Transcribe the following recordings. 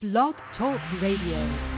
Blog Talk Radio.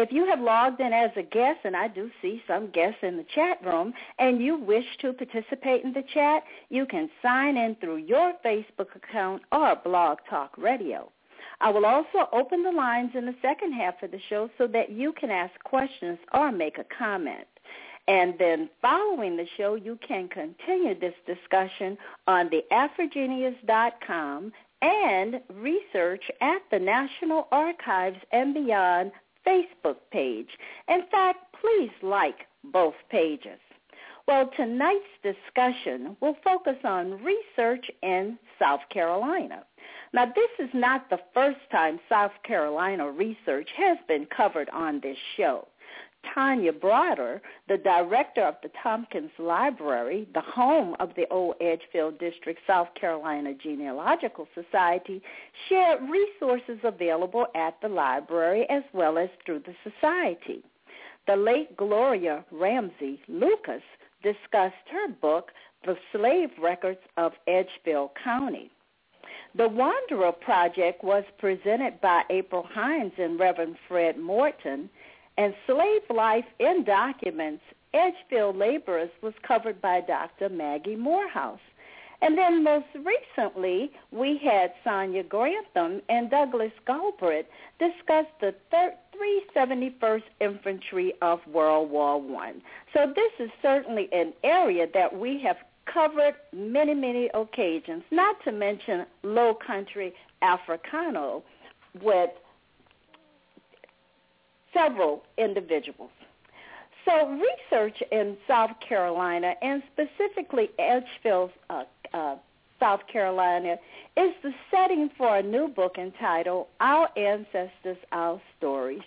If you have logged in as a guest, and I do see some guests in the chat room, and you wish to participate in the chat, you can sign in through your Facebook account or Blog Talk Radio. I will also open the lines in the second half of the show so that you can ask questions or make a comment. And then following the show, you can continue this discussion on the Afrogenius.com and research at the National Archives and Beyond Facebook page. In fact, please like both pages. Well, tonight's discussion will focus on research in South Carolina. Now, this is not the first time South Carolina research has been covered on this show. Tanya Broder, the director of the Tompkins Library, the home of the Old Edgefield District South Carolina Genealogical Society, shared resources available at the library as well as through the society. The late Gloria Ramsey Lucas discussed her book, The Slave Records of Edgefield County. The Wanderer Project was presented by April Hines and Reverend Fred Morton, and Slave Life in Documents, Edgefield Laborers was covered by Dr. Maggie Morehouse. And then most recently, we had Sonia Grantham and Douglas Galbraith discuss the 371st Infantry of World War One. So this is certainly an area that we have covered many, many occasions, not to mention Low Country Africana with several individuals. So research in South Carolina, and specifically Edgefield, uh, uh, South Carolina, is the setting for a new book entitled Our Ancestors, Our Stories,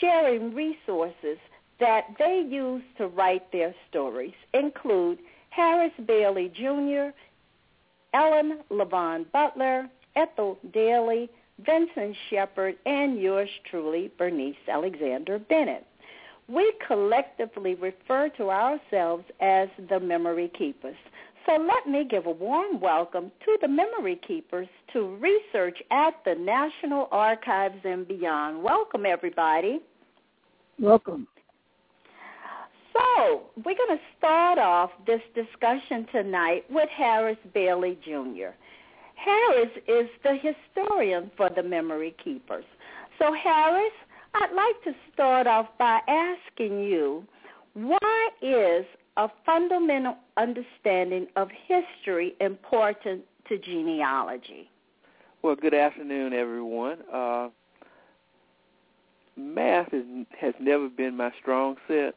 sharing resources that they use to write their stories, include Harris Bailey Jr., Ellen Levon Butler, Ethel Dailey, Vincent Sheppard, and yours truly, Bernice Alexander Bennett. We collectively refer to ourselves as the Memory Keepers. So let me give a warm welcome to the Memory Keepers to research at the National Archives and beyond. Welcome, everybody. Welcome. So we're going to start off this discussion tonight with Harris Bailey Jr. Harris is the historian for the Memory Keepers. So Harris, I'd like to start off by asking you, why is a fundamental understanding of history important to genealogy? Well, good afternoon, everyone. Uh, math is, has never been my strong set,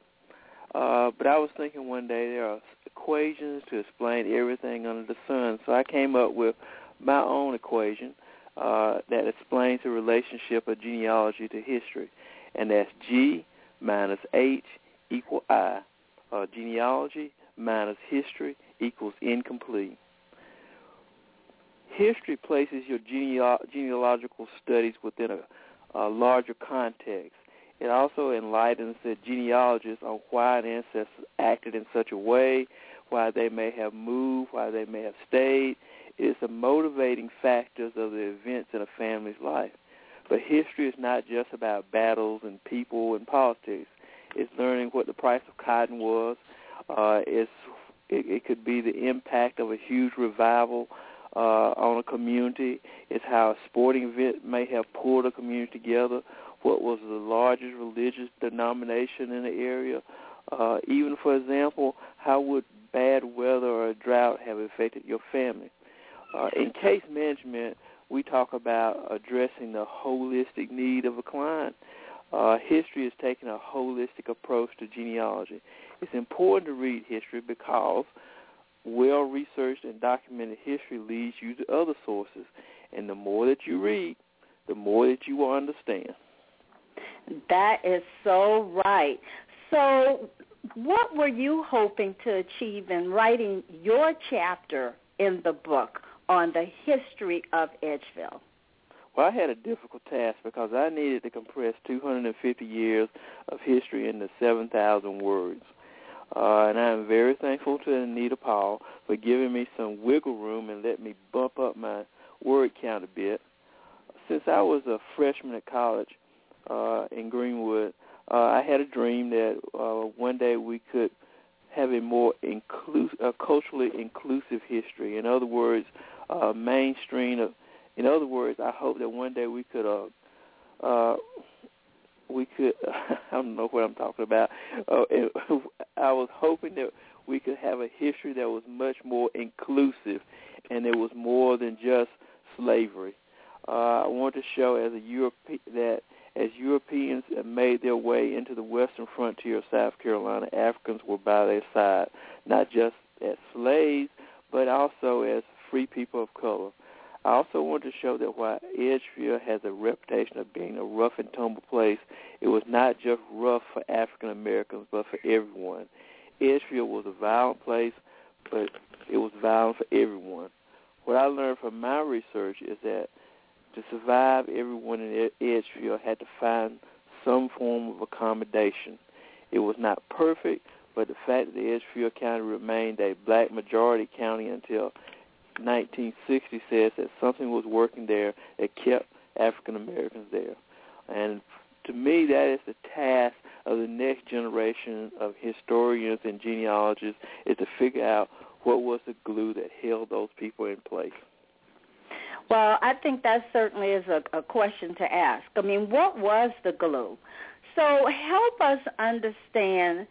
uh, but I was thinking one day there are equations to explain everything under the sun, so I came up with my own equation uh, that explains the relationship of genealogy to history, and that's G minus H equal I. Uh, genealogy minus history equals incomplete. History places your genealogical studies within a, uh, larger context. It also enlightens the genealogists on why an ancestor acted in such a way, why they may have moved, why they may have stayed. It is the motivating factors of the events in a family's life. But history is not just about battles and people and politics. It's learning what the price of cotton was. Uh, it's it, it could be the impact of a huge revival uh, on a community. It's how a sporting event may have pulled a community together. What was the largest religious denomination in the area? Uh, even, for example, how would bad weather or a drought have affected your family? Uh, in case management, we talk about addressing the holistic need of a client. Uh, history is taking a holistic approach to genealogy. It's important to read history because well-researched and documented history leads you to other sources. And the more that you read, the more that you will understand. That is so right. So what were you hoping to achieve in writing your chapter in the book on the history of Edgefield? Well, I had a difficult task because I needed to compress 250 years of history into 7,000 words. Uh, and I'm very thankful to Anita Paul for giving me some wiggle room and let me bump up my word count a bit. Since I was a freshman at college uh, in Greenwood, uh, I had a dream that uh, one day we could have a more inclus- culturally inclusive history. In other words, uh, mainstream. Of, in other words, I hope that one day we could uh, uh, we could I don't know what I'm talking about. Uh, I was hoping that we could have a history that was much more inclusive, and it was more than just slavery. Uh, I want to show as a Europe that as Europeans made their way into the western frontier of South Carolina, Africans were by their side, not just as slaves, but also as free people of color. I also wanted to show that while Edgefield has a reputation of being a rough and tumble place, it was not just rough for African Americans, but for everyone. Edgefield was a violent place, but it was violent for everyone. What I learned from my research is that to survive, everyone in Edgefield had to find some form of accommodation. It was not perfect, but the fact that Edgefield County remained a black majority county until 1960 says that something was working there that kept African Americans there. And to me, that is the task of the next generation of historians and genealogists is to figure out what was the glue that held those people in place. Well, I think that certainly is a, a question to ask. I mean, what was the glue? So help us understand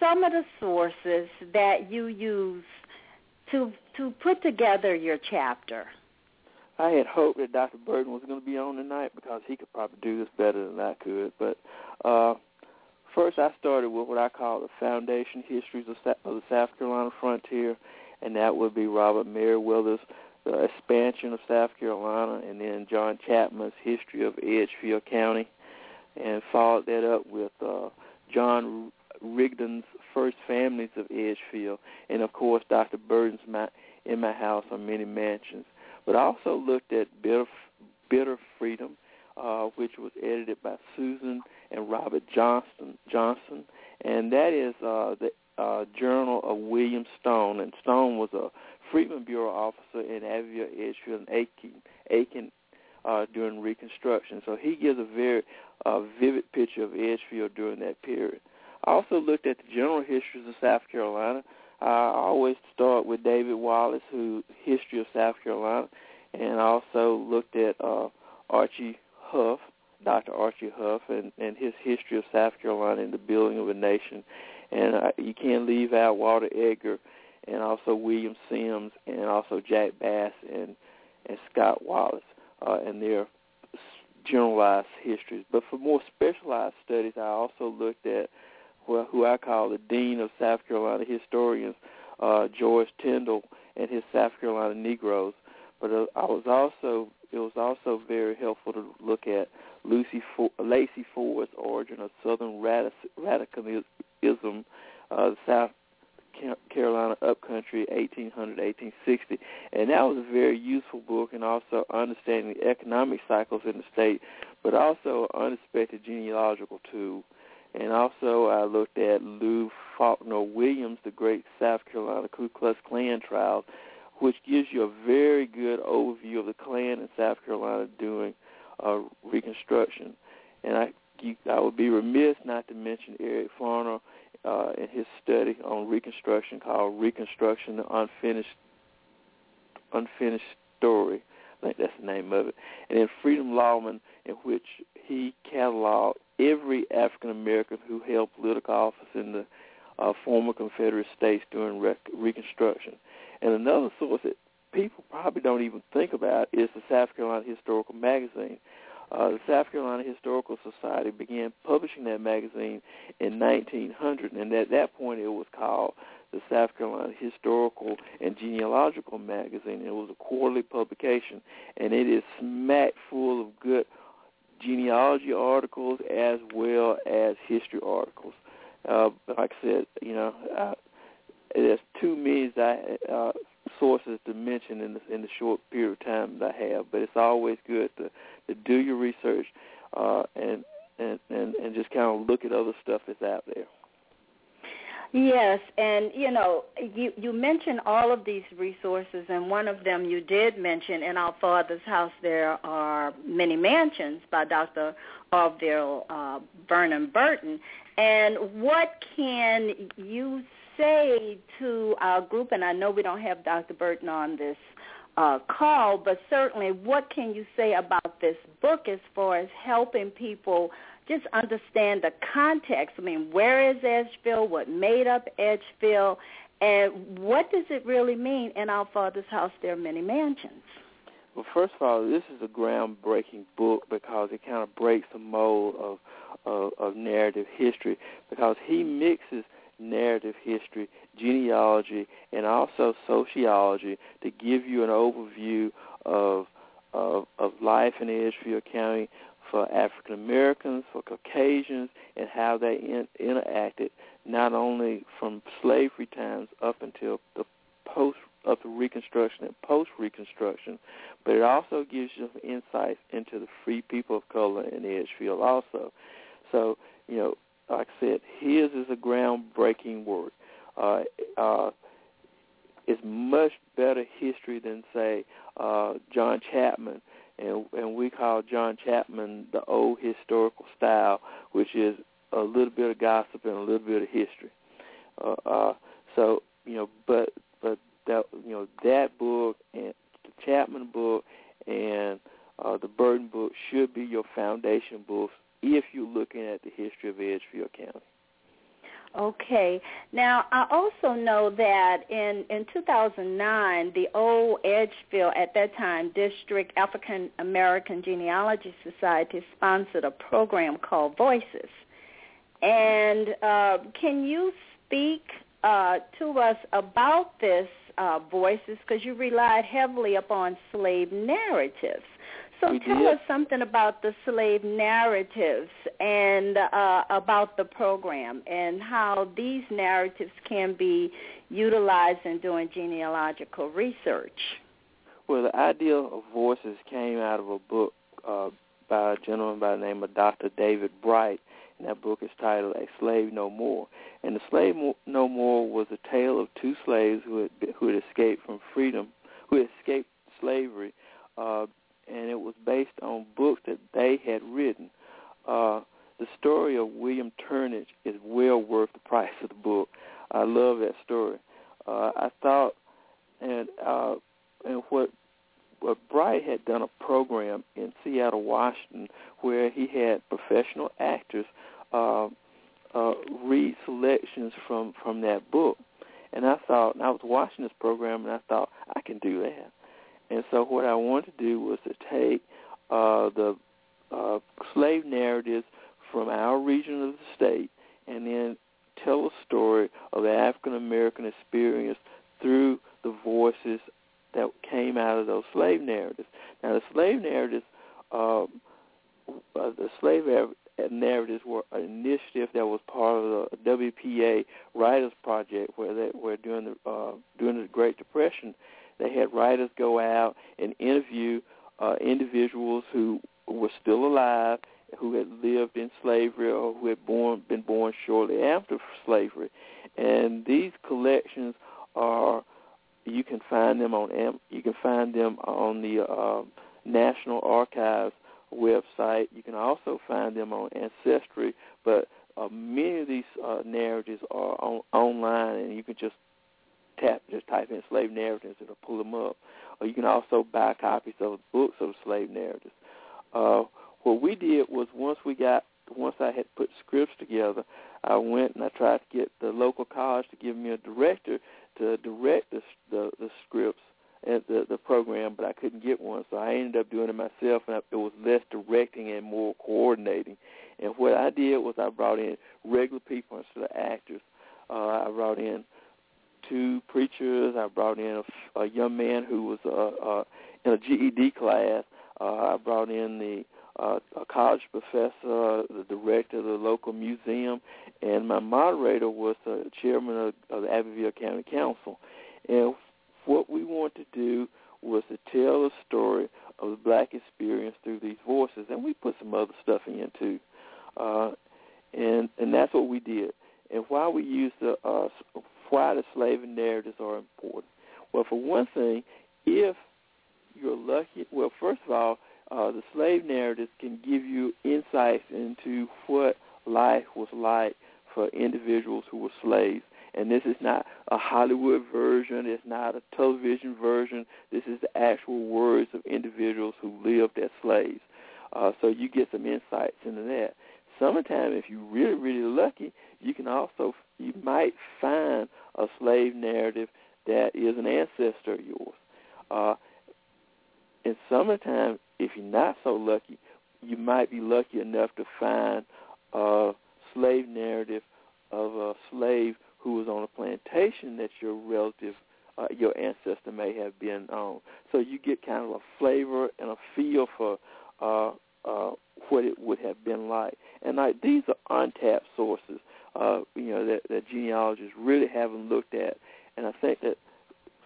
some of the sources that you use to to put together your chapter. I had hoped that Dr. Burton was going to be on tonight because he could probably do this better than I could. But uh, first, I started with what I call the foundation histories of, of the South Carolina frontier, and that would be Robert Meriwether's The Expansion of South Carolina, and then John Chapman's History of Edgefield County, and followed that up with uh, John Rigdon's First Families of Edgefield, and of course Dr. Burton's my, In My House on Many Mansions. But I also looked at Bitter, Bitter Freedom, uh, which was edited by Susan and Robert Johnston, Johnson, and that is uh, the uh, journal of William Stone. And Stone was a Freedmen Bureau officer in Abbeville, Edgefield, and Aiken, Aiken uh, during Reconstruction. So he gives a very uh, vivid picture of Edgefield during that period. I also looked at the general histories of South Carolina. I always start with David Wallace, who history of South Carolina, and I also looked at uh, Archie Huff, Dr. Archie Huff, and, and his history of South Carolina and the building of a nation. And uh, you can't leave out Walter Edgar, and also William Sims, and also Jack Bass and and Scott Wallace, uh, and their generalized histories. But for more specialized studies, I also looked at who I call the dean of South Carolina historians, uh, George Tindall, and his South Carolina Negroes. But uh, I was also it was also very helpful to look at Lucy For- Lacy Ford's origin of Southern radic- radicalism, uh, South Carolina Upcountry, 1800-1860, and that was a very useful book, and also understanding the economic cycles in the state but also unexpected genealogical tool. And also, I looked at Lou Falkner Williams, the great South Carolina Ku Klux Klan trials, which gives you a very good overview of the Klan in South Carolina during uh, Reconstruction. And I, you, I would be remiss not to mention Eric Foner uh, in his study on Reconstruction called Reconstruction: The Unfinished Unfinished Story. I think that's the name of it. And then Freedom Lawman, in which he cataloged every African American who held political office in the uh, former Confederate states during rec- Reconstruction. And another source that people probably don't even think about is the South Carolina Historical Magazine. Uh, the South Carolina Historical Society began publishing that magazine in 1900, and at that point it was called the South Carolina Historical and Genealogical Magazine. It was a quarterly publication, and it is smack full of good genealogy articles as well as history articles. Uh, like I said, you know, uh, there's too many uh, sources to mention in the in the short period of time that I have, but it's always good to to do your research uh, and, and and and just kind of look at other stuff that's out there. Yes, and you know, you you mentioned all of these resources, and one of them you did mention in our Father's House. There are many mansions by Dr. Orville uh, Vernon Burton. And what can you say to our group? And I know we don't have Dr. Burton on this uh, call, but certainly, what can you say about this book as far as helping people? Just understand the context. I mean, where is Edgefield? What made up Edgefield? And what does it really mean in our Father's house there are many mansions? Well, first of all, this is a groundbreaking book because it kind of breaks the mold of, of, of narrative history because he mm-hmm. mixes narrative history, genealogy, and also sociology to give you an overview of of, of life in Edgefield County for African Americans, for Caucasians, and how they in, interacted not only from slavery times up until the post up to Reconstruction and post Reconstruction, but it also gives you insights into the free people of color in Edgefield also. So, you know, like I said, his is a groundbreaking work. Uh, uh, it's much better history than say uh, John Chapman and and we call John Chapman the old historical style, which is a little bit of gossip and a little bit of history. Uh, uh, so you know, but but that you know that book and the Chapman book and uh, the Burton book should be your foundation books if you're looking at the history of Edgefield County. Okay. Now, I also know that in, in 2009, the old Edgefield, at that time, District African American Genealogy Society sponsored a program called Voices. And uh, can you speak uh, to us about this uh, Voices? Because you relied heavily upon slave narratives. So we tell did. us something about the slave narratives and uh, about the program and how these narratives can be utilized in doing genealogical research. Well, the idea of voices came out of a book uh, by a gentleman by the name of Dr. David Blight, and that book is titled "A Slave No More." And "The Slave No More" was a tale of two slaves who had who had escaped from freedom, who had escaped slavery, uh, and it was based on books that they had written. Uh, the story of William Turnage is well worth the price of the book. I love that story. Uh, I thought, and uh, and what what Blight had done a program in Seattle, Washington, where he had professional actors uh, uh, read selections from from that book. And I thought, and I was watching this program, and I thought I can do that. And so what I wanted to do was to take uh, the uh, slave narratives from our region of the state and then tell a story of the African American experience through the voices that came out of those slave narratives. Now, the slave narratives, um, uh, the slave narratives were an initiative that was part of the WPA Writers Project, where they were during the uh, during the Great Depression, they had writers go out and interview uh, individuals who were still alive, who had lived in slavery or who had born been born shortly after slavery, and these collections are you can find them on you can find them on the uh, National Archives website. You can also find them on Ancestry, but uh, many of these uh, narratives are on, online, and you can just tap, just type in slave narratives, it'll pull them up. Or you can also buy copies of books of slave narratives. Uh, what we did was once we got, once I had put scripts together, I went and I tried to get the local college to give me a director to direct the the, the scripts at the the program, but I couldn't get one, so I ended up doing it myself, and I, it was less directing and more coordinating. And what I did was I brought in regular people instead of actors. Uh, I brought in two preachers. I brought in a, a young man who was uh, uh, in a GED class. Uh, I brought in the uh, a college professor, the director of the local museum, and my moderator was the chairman of, of the Abbeville County Council. And what we want to do was to tell a story of the black experience through these voices, and we put some other stuff in too. Uh, and and that's what we did. And why we use the uh, why the slave narratives are important. Well, for one thing, if you're lucky, well, first of all, uh, the slave narratives can give you insights into what life was like for individuals who were slaves. And this is not a Hollywood version. It's not a television version. This is the actual words of individuals who lived as slaves. Uh, so you get some insights into that. Sometimes, if you're really, really lucky, you can also you might find a slave narrative that is an ancestor of yours. Uh, in summertime, if you're not so lucky, you might be lucky enough to find a slave narrative of a slave who was on a plantation that your relative, uh, your ancestor may have been on. So you get kind of a flavor and a feel for uh, uh, what it would have been like. And like these are untapped sources, uh, you know, that, that genealogists really haven't looked at. And I think that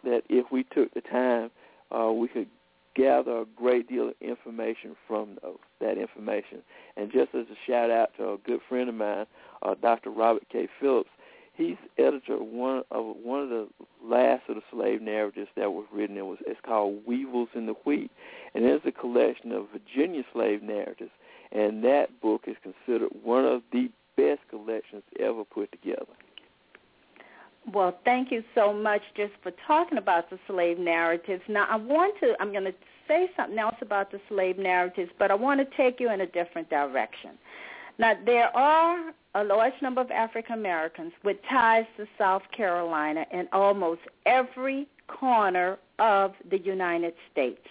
that if we took the time, uh, we could gather a great deal of information from those, that information. And just as a shout out to a good friend of mine, uh, Dr. Robert K. Phillips, he's editor of one of one of the last of the slave narratives that was written. It was it's called Weevils in the Wheat, and it's a collection of Virginia slave narratives. And that book is considered one of the best collections ever put together. Well, thank you so much just for talking about the slave narratives. Now, I want to, I'm going to say something else about the slave narratives, but I want to take you in a different direction. Now, there are a large number of African Americans with ties to South Carolina in almost every corner of the United States.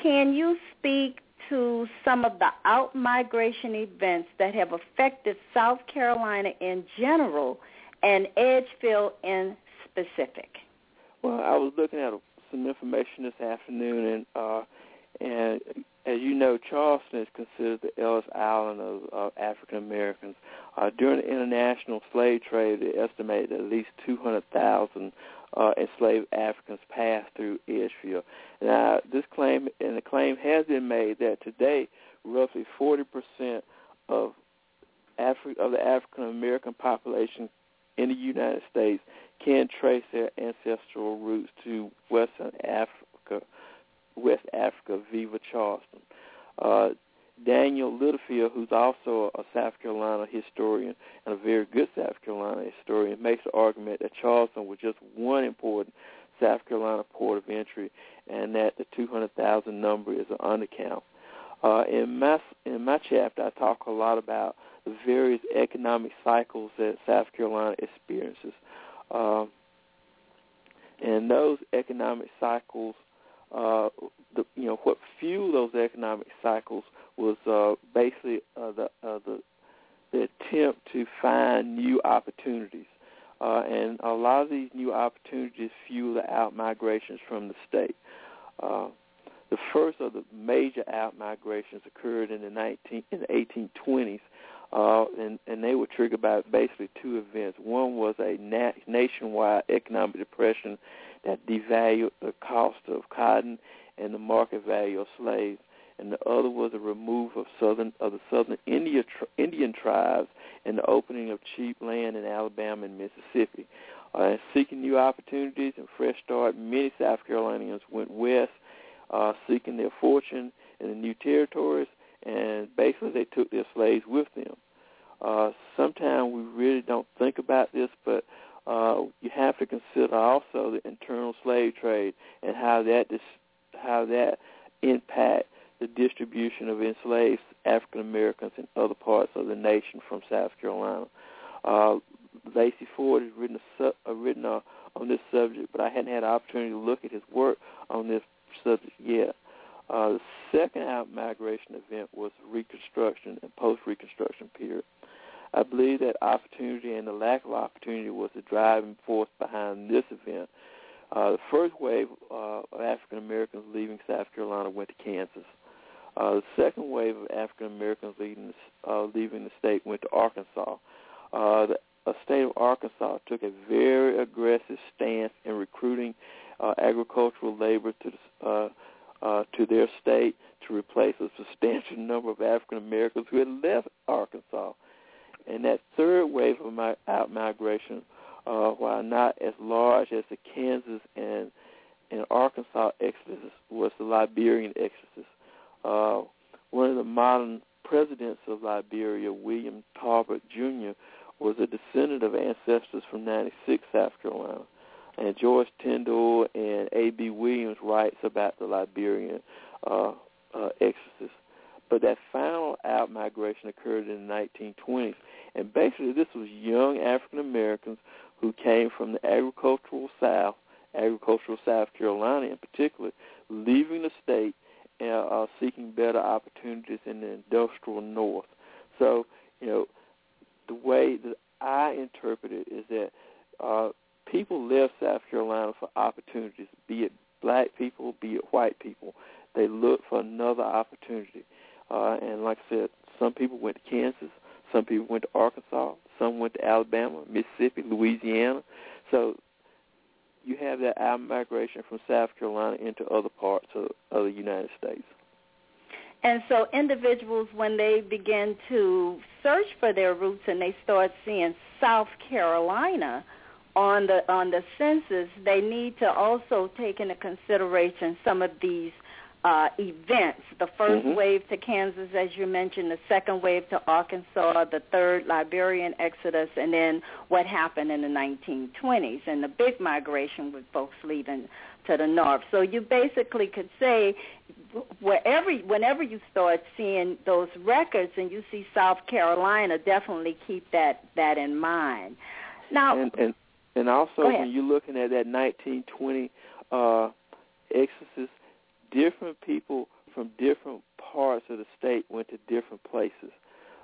Can you speak to some of the out-migration events that have affected South Carolina in general and Edgefield in specific? Well, I was looking at some information this afternoon, and uh, and as you know, Charleston is considered the Ellis Island of, of African Americans. Uh, during the international slave trade, they estimated at least 200,000 uh, enslaved Africans passed through Edgefield. Now, this claim, and the claim has been made that today, roughly 40% of Afri- of the African American population in the United States can trace their ancestral roots to Western Africa, West Africa, Viva Charleston. Uh, Daniel Littlefield, who's also a South Carolina historian and a very good South Carolina historian, makes the argument that Charleston was just one important South Carolina port of entry, and that the 200,000 number is an undercount. Uh, in my in my chapter, I talk a lot about the various economic cycles that South Carolina experiences. Um, and those economic cycles, uh, the, you know, what fueled those economic cycles was uh, basically uh, the, uh, the the attempt to find new opportunities. Uh, and a lot of these new opportunities fuel the out migrations from the state. Uh, the first of the major out migrations occurred in the 19 in the 1820s uh, and, and they were triggered by basically two events. One was a na- nationwide economic depression that devalued the cost of cotton and the market value of slaves. and the other was the removal of southern of the southern India, Indian tribes and the opening of cheap land in Alabama and Mississippi. Uh, seeking new opportunities and fresh start, many South Carolinians went west, uh, seeking their fortune in the new territories, and basically they took their slaves with them. Uh, sometimes we really don't think about this, but uh, you have to consider also the internal slave trade and how that dis- how that impact the distribution of enslaved African Americans in other parts of the nation from South Carolina. Uh, Lacy Ford has written a, su- uh, written a, on this subject, but I hadn't had an opportunity to look at his work on this subject yet. Uh, the second out migration event was Reconstruction and post-Reconstruction period. I believe that opportunity and the lack of opportunity was the driving force behind this event. Uh, the first wave uh, of African Americans leaving South Carolina went to Kansas. Uh, the second wave of African Americans leaving, uh, leaving the state went to Arkansas. Uh, the uh, state of Arkansas took a very aggressive stance in recruiting uh, agricultural labor to uh, uh, to their state to replace a substantial number of African Americans who had left Arkansas. And that third wave of my, uh, while not as large as the Kansas and and Arkansas exodus, was the Liberian exodus. Uh, one of the modern presidents of Liberia, William Tolbert Jr., was a descendant of ancestors from 96 South Carolina. And George Tindall and A.B. Williams writes about the Liberian uh, uh, exodus. But that final out migration occurred in the 1920s. And basically this was young African Americans who came from the agricultural South, agricultural South Carolina in particular, leaving the state and uh, seeking better opportunities in the industrial North. So, you know, the way that I interpret it is that uh, people left South Carolina for opportunities, be it black people, be it white people. They look for another opportunity. Uh, and like I said, some people went to Kansas, some people went to Arkansas, some went to Alabama, Mississippi, Louisiana. So you have that out migration from South Carolina into other parts of, of the United States. And so individuals, when they begin to search for their roots and they start seeing South Carolina on the on the census, they need to also take into consideration some of these uh, events. The 1st mm-hmm. wave to Kansas, as you mentioned, the second wave to Arkansas, the third Liberian exodus, and then what happened in the 1920s and the big migration with folks leaving to the north. So you basically could say wherever whenever you start seeing those records and you see South Carolina, definitely keep that that in mind. Now and and, and also when you're looking at that 1920 uh, exodus different people from different parts of the state went to different places.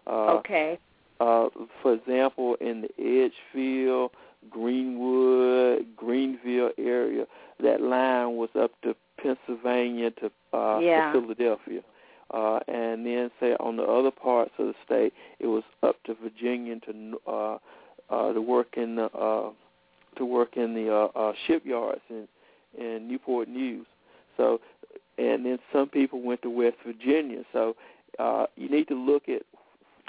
Uh, okay. Uh, for example, in the Edgefield, Greenwood, Greenville area, that line was up to Pennsylvania to, uh, yeah. to Philadelphia. Uh, and then, say on the other parts of the state, it was up to Virginia to uh, uh, to work in the uh, to work in the uh, uh, shipyards in in Newport News. So and then some people went to West Virginia. So uh, you need to look at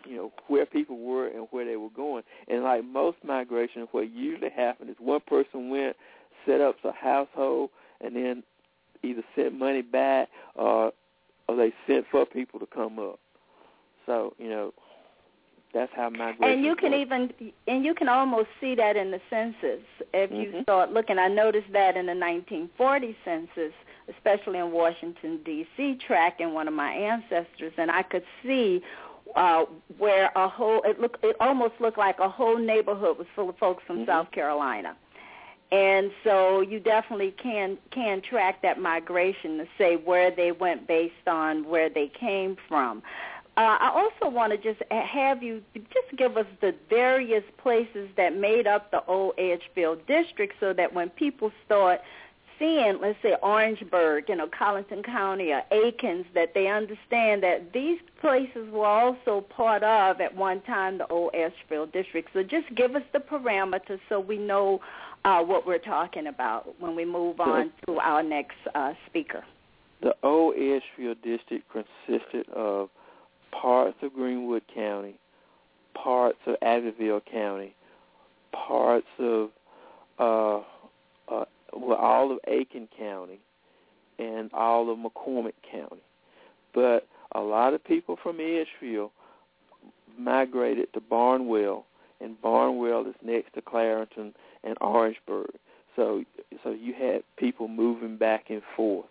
you know where people were and where they were going. And like most migration, what usually happens is one person went, set up a household, and then either sent money back or or they sent for people to come up. So you know that's how migration. And you can works. even and you can almost see that in the census if mm-hmm. you start looking. I noticed that in the 1940 census especially in Washington D.C. tracking one of my ancestors, and I could see uh, where a whole it looked it almost looked like a whole neighborhood was full of folks from mm-hmm. South Carolina. And so you definitely can can track that migration to say where they went based on where they came from. Uh, I also want to just have you just give us the various places that made up the old Edgefield district so that when people start seeing, let's say, Orangeburg, you know, Colleton County or Aikens, that they understand that these places were also part of, at one time, the old Edgefield district. So just give us the parameters so we know uh, what we're talking about when we move on to our next uh, speaker. the old Edgefield district consisted of parts of Greenwood County, parts of Abbeville County, parts of uh, well, all of Aiken County, and all of McCormick County. But a lot of people from Edgefield migrated to Barnwell, and Barnwell is next to Clarington and Orangeburg. So, so you had people moving back and forth.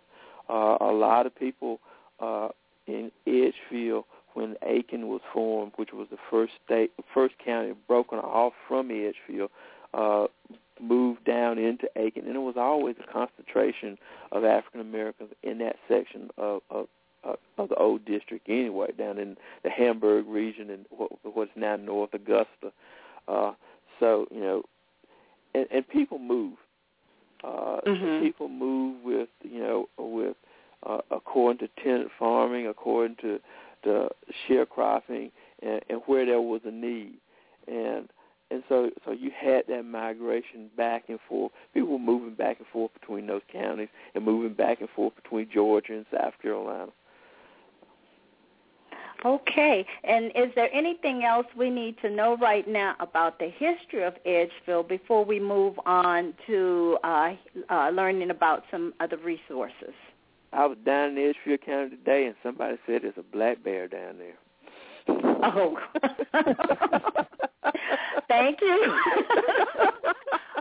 Uh, a lot of people uh, in Edgefield when Aiken was formed, which was the first state, first county broken off from Edgefield, uh, moved down into Aiken, and it was always a concentration of African Americans in that section of, of of the old district anyway, down in the Hamburg region and what, what's now North Augusta. Uh, so you know, and, and people move. Uh, mm-hmm. People move with you know with uh, according to tenant farming, according to the sharecropping, and, and where there was a need, and and so so you had that migration back and forth. People were moving back and forth between those counties and moving back and forth between Georgia and South Carolina. Okay, and is there anything else we need to know right now about the history of Edgefield before we move on to uh, uh, learning about some other resources? I was down in Edgefield County today, and somebody said there's a black bear down there. Oh, thank you.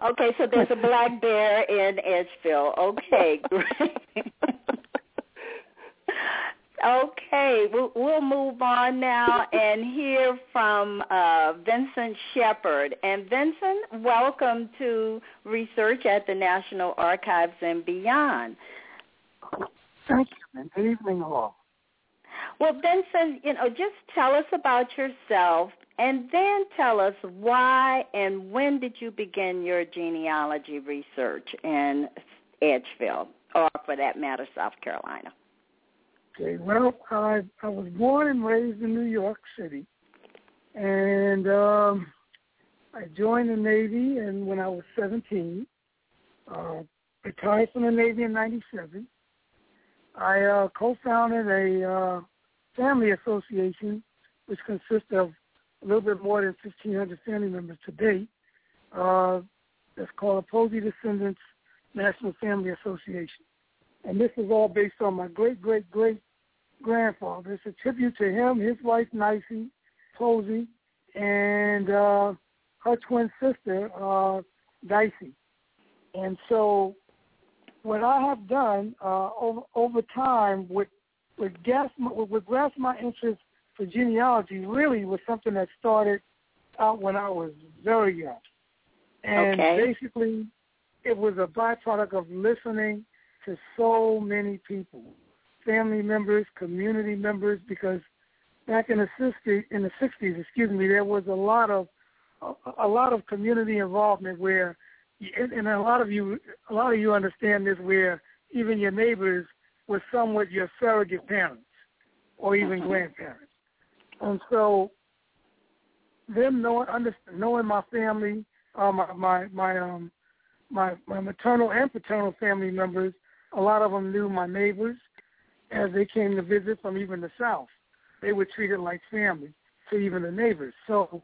okay, so there's a black bear in Edgefield. Okay, great. Okay, we'll, we'll move on now and hear from uh, Vincent Sheppard. And Vincent, welcome to Research at the National Archives and Beyond. Thank you, and good evening all. Well, Vincent, you know, just tell us about yourself and then tell us why and when did you begin your genealogy research in Edgefield, or for that matter, South Carolina. Okay, well, I I was born and raised in New York City, and um, I joined the Navy, and when I was 17, uh, retired from the Navy in '97. I uh, co-founded a uh, family association, which consists of a little bit more than 1,500 family members to date. Uh, that's called Posey Descendants National Family Association. And this is all based on my great, great, great grandfather. It's a tribute to him, his wife, Nicey Posey, and uh, her twin sister, uh, Dicey. And so what I have done uh, over, over time with with gas with, with grasp my interest for genealogy really was something that started out when I was very young. And okay. basically it was a byproduct of listening to so many people, family members, community members, because back in the 60s, in the 60s, excuse me, there was a lot of a, a lot of community involvement where, and, and a lot of you, a lot of you understand this, where even your neighbors were somewhat your surrogate parents or even mm-hmm. grandparents, and so them knowing, under, knowing my family, uh, my my my um my my maternal and paternal family members, a lot of them knew my neighbors as they came to visit from even the south. They were treated like family to even the neighbors. So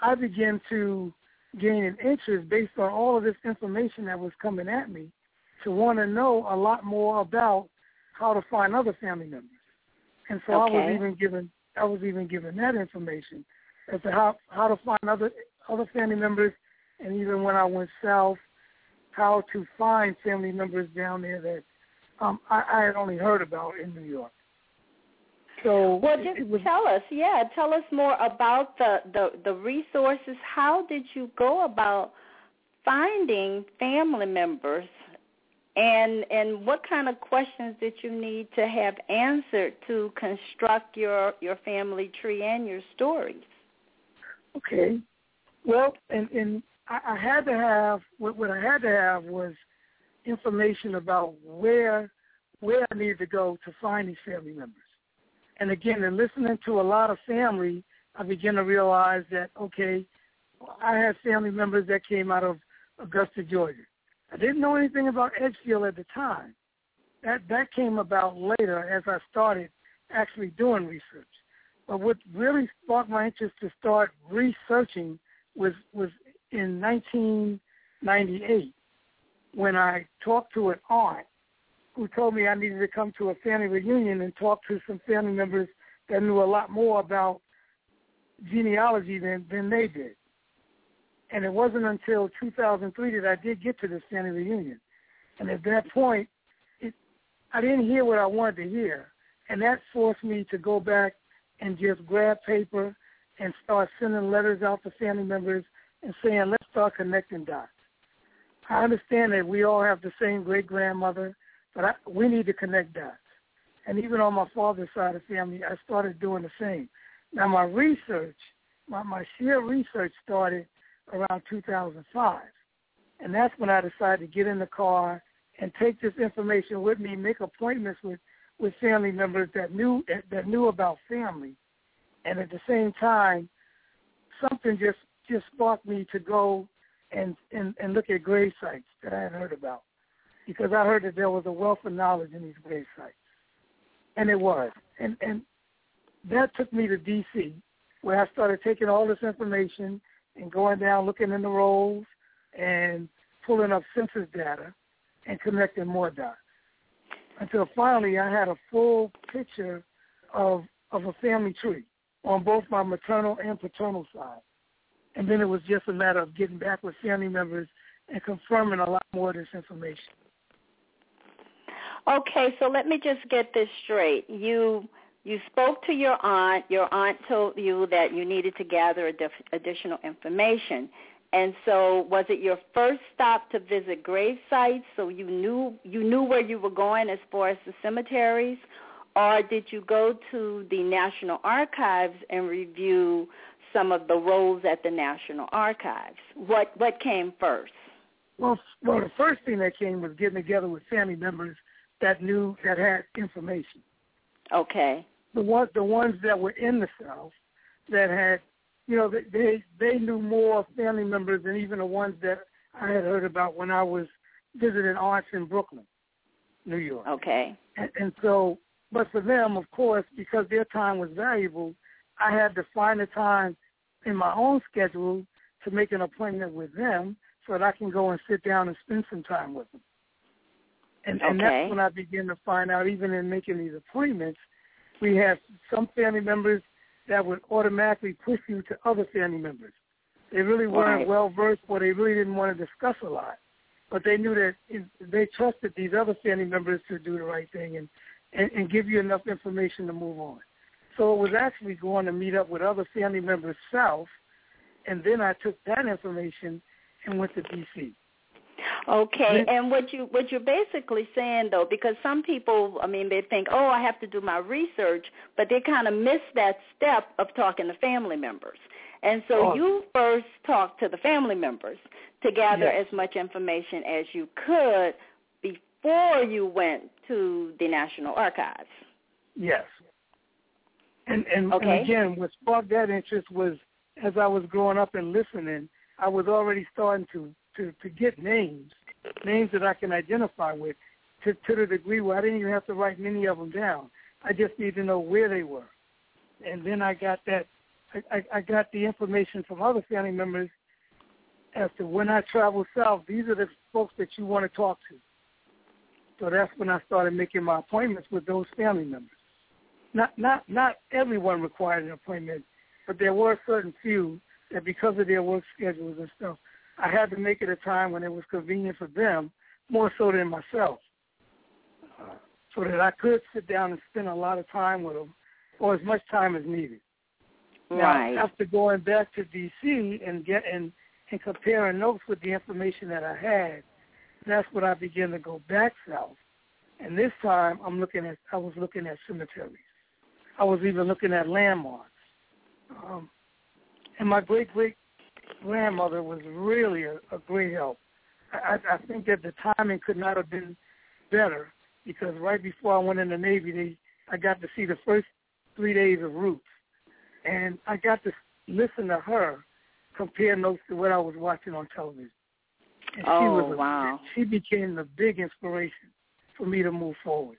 I began to gain an interest based on all of this information that was coming at me to want to know a lot more about how to find other family members. And so okay. I was even given I was even given that information as to how how to find other other family members and even when I went south how to find family members down there that um, I, I had only heard about in New York. So well, just was, tell us, yeah, tell us more about the, the the resources. How did you go about finding family members, and and what kind of questions did you need to have answered to construct your your family tree and your stories? Okay, well, and and I, I had to have what, what I had to have was information about where where I needed to go to find these family members. And again, in listening to a lot of family, I began to realize that okay, I had family members that came out of Augusta, Georgia. I didn't know anything about Edgefield at the time, that that came about later as I started actually doing research. But what really sparked my interest to start researching was was in 1998 when I talked to an aunt who told me I needed to come to a family reunion and talk to some family members that knew a lot more about genealogy than than they did. And it wasn't until 2003 that I did get to the family reunion. And at that point, it, I didn't hear what I wanted to hear. And that forced me to go back and just grab paper and start sending letters out to family members and saying, let's start connecting dots. I understand that we all have the same great grandmother, but I, we need to connect dots. And even on my father's side of the family, I started doing the same. Now, my research, my, my sheer research started around 2005. And that's when I decided to get in the car and take this information with me, make appointments with, with family members that knew that knew about family. And at the same time, something just just sparked me to go and, and, and look at grave sites that I had heard about. Because I heard that there was a wealth of knowledge in these grave sites. And it was. And and that took me to DC where I started taking all this information and going down, looking in the rolls, and pulling up census data and connecting more dots. Until finally, I had a full picture of of a family tree on both my maternal and paternal side. And then it was just a matter of getting back with family members and confirming a lot more of this information. Okay, so let me just get this straight. You you spoke to your aunt. Your aunt told you that you needed to gather additional information. And so, was it your first stop to visit grave sites? So you knew you knew where you were going as far as the cemeteries, or did you go to the National Archives and review some of the rolls at the National Archives? What what came first? Well, well, the first thing that came was getting together with family members that knew that had information. Okay. The ones the ones that were in the South that had, you know, they they, they knew more family members than even the ones that I had heard about when I was visiting aunts in Brooklyn, New York. Okay. And, and so, but for them, of course, because their time was valuable, I had to find a time in my own schedule to make an appointment with them so that I can go and sit down and spend some time with them. And, okay. and that's when I began to find out, even in making these appointments, we have some family members that would automatically push you to other family members. They really weren't right. well versed, or they really didn't want to discuss a lot. But they knew that they trusted these other family members to do the right thing and, and, and give you enough information to move on. So it was actually going to meet up with other family members south, and then I took that information and went to D.C. Okay, and what you what you're basically saying though, because some people, I mean, they think, oh, I have to do my research, but they kind of miss that step of talking to family members. And so Oh. you first talked to the family members to gather Yes. as much information as you could before you went to the National Archives. Yes. And and, Okay. and again, what sparked that interest was as I was growing up and listening, I was already starting to to to get names, names that I can identify with, to to the degree where I didn't even have to write many of them down. I just need to know where they were, and then I got that. I, I, got the information from other family members as to when I travel south. These are the folks that you want to talk to. So that's when I started making my appointments with those family members not not not everyone required an appointment, but there were certain few that because of their work schedules and stuff, I had to make it a time when it was convenient for them, more so than myself, uh, so that I could sit down and spend a lot of time with them, or as much time as needed. Right. Now, after going back to D.C. and get and and comparing notes with the information that I had, that's when I began to go back south. And this time, I'm looking at I was looking at cemeteries. I was even looking at landmarks. Um, and my great great grandmother was really a, a great help. I, I think that the timing could not have been better because right before I went in the Navy, they I got to see the first three days of Roots, and I got to listen to her compare notes to what I was watching on television. And she Oh, was a, wow. She became the big inspiration for me to move forward.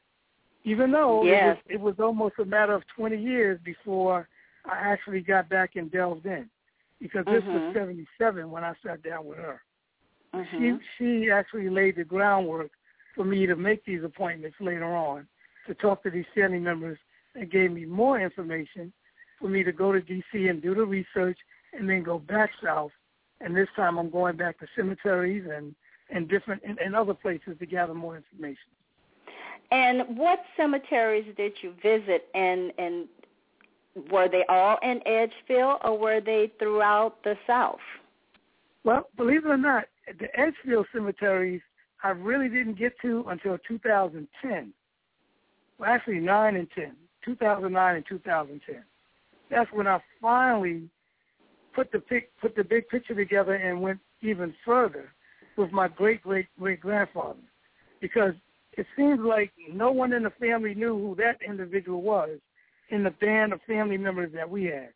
Even though yes. it, was, it was almost a matter of 20 years before I actually got back and delved in, because this mm-hmm. was 77 when I sat down with her. Mm-hmm. She she actually laid the groundwork for me to make these appointments later on to talk to these family members and gave me more information for me to go to D.C. and do the research and then go back south. And this time I'm going back to cemeteries and and different and, and other places to gather more information. And what cemeteries did you visit? And and were they all in Edgefield or were they throughout the South? Well, believe it or not, the Edgefield cemeteries I really didn't get to until 2010. Well, actually, 9 and 10, 2009 and 2010. That's when I finally put the pic, put the big picture together and went even further with my great great great grandfather, because it seems like no one in the family knew who that individual was in the band of family members that we had.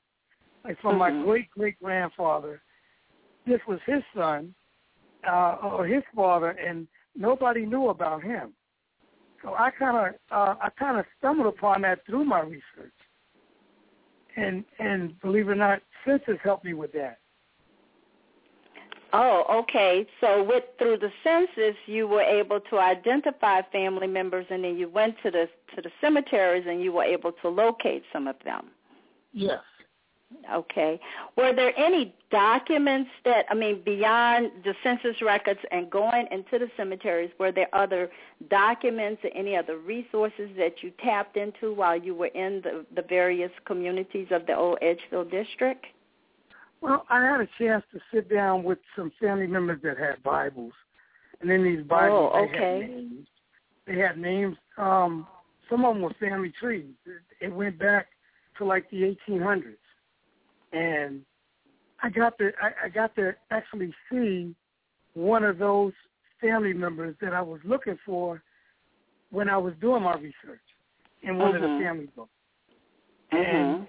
Like from mm-hmm. my great great grandfather, this was his son uh, or his father, and nobody knew about him. So I kind of uh, I kind of stumbled upon that through my research, and and believe it or not, census helped me with that. Oh, okay. So with through the census, you were able to identify family members, and then you went to the to the cemeteries, and you were able to locate some of them. Yes. Okay. Were there any documents that I mean beyond the census records and going into the cemeteries? Were there other documents or any other resources that you tapped into while you were in the the various communities of the old Edgefield district? Well, I had a chance to sit down with some family members that had Bibles, and in these Bibles oh, they okay. had names. They had names. Um, some of them were family trees. It went back to like the 1800s, and I got to I, I got to actually see one of those family members that I was looking for when I was doing my research in one mm-hmm. of the family books. Mm-hmm. And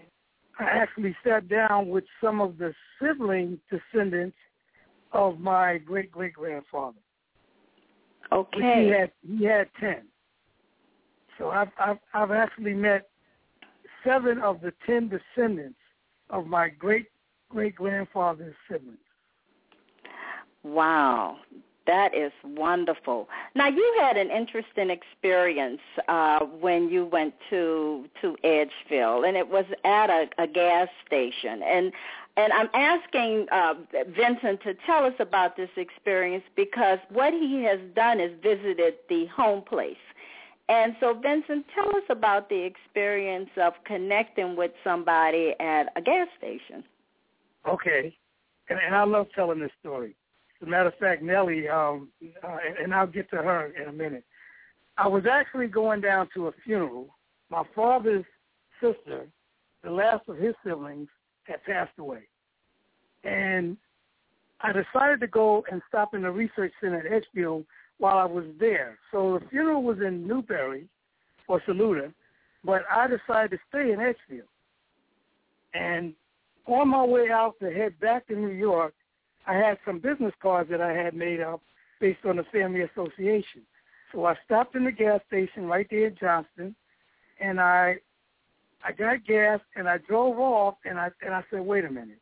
I actually sat down with some of the sibling descendants of my great great grandfather. Okay. He had he had ten. So I've I've I've actually met seven of the ten descendants of my great great grandfather's siblings. Wow, that is wonderful. Now you had an interesting experience uh, when you went to to Edgefield, and it was at a, a gas station. And and I'm asking uh, Vincent to tell us about this experience because what he has done is visited the home place. And so, Vincent, tell us about the experience of connecting with somebody at a gas station. Okay, and, and I love telling this story. As a matter of fact, Nellie, um, uh, and I'll get to her in a minute. I was actually going down to a funeral. My father's sister, the last of his siblings, had passed away. And I decided to go and stop in the research center at Edgefield while I was there. So the funeral was in Newberry or Saluda, but I decided to stay in Edgefield. And on my way out to head back to New York, I had some business cards that I had made up based on the family association. So I stopped in the gas station right there in Johnston, and I I got gas and I drove off and I and I said, wait a minute,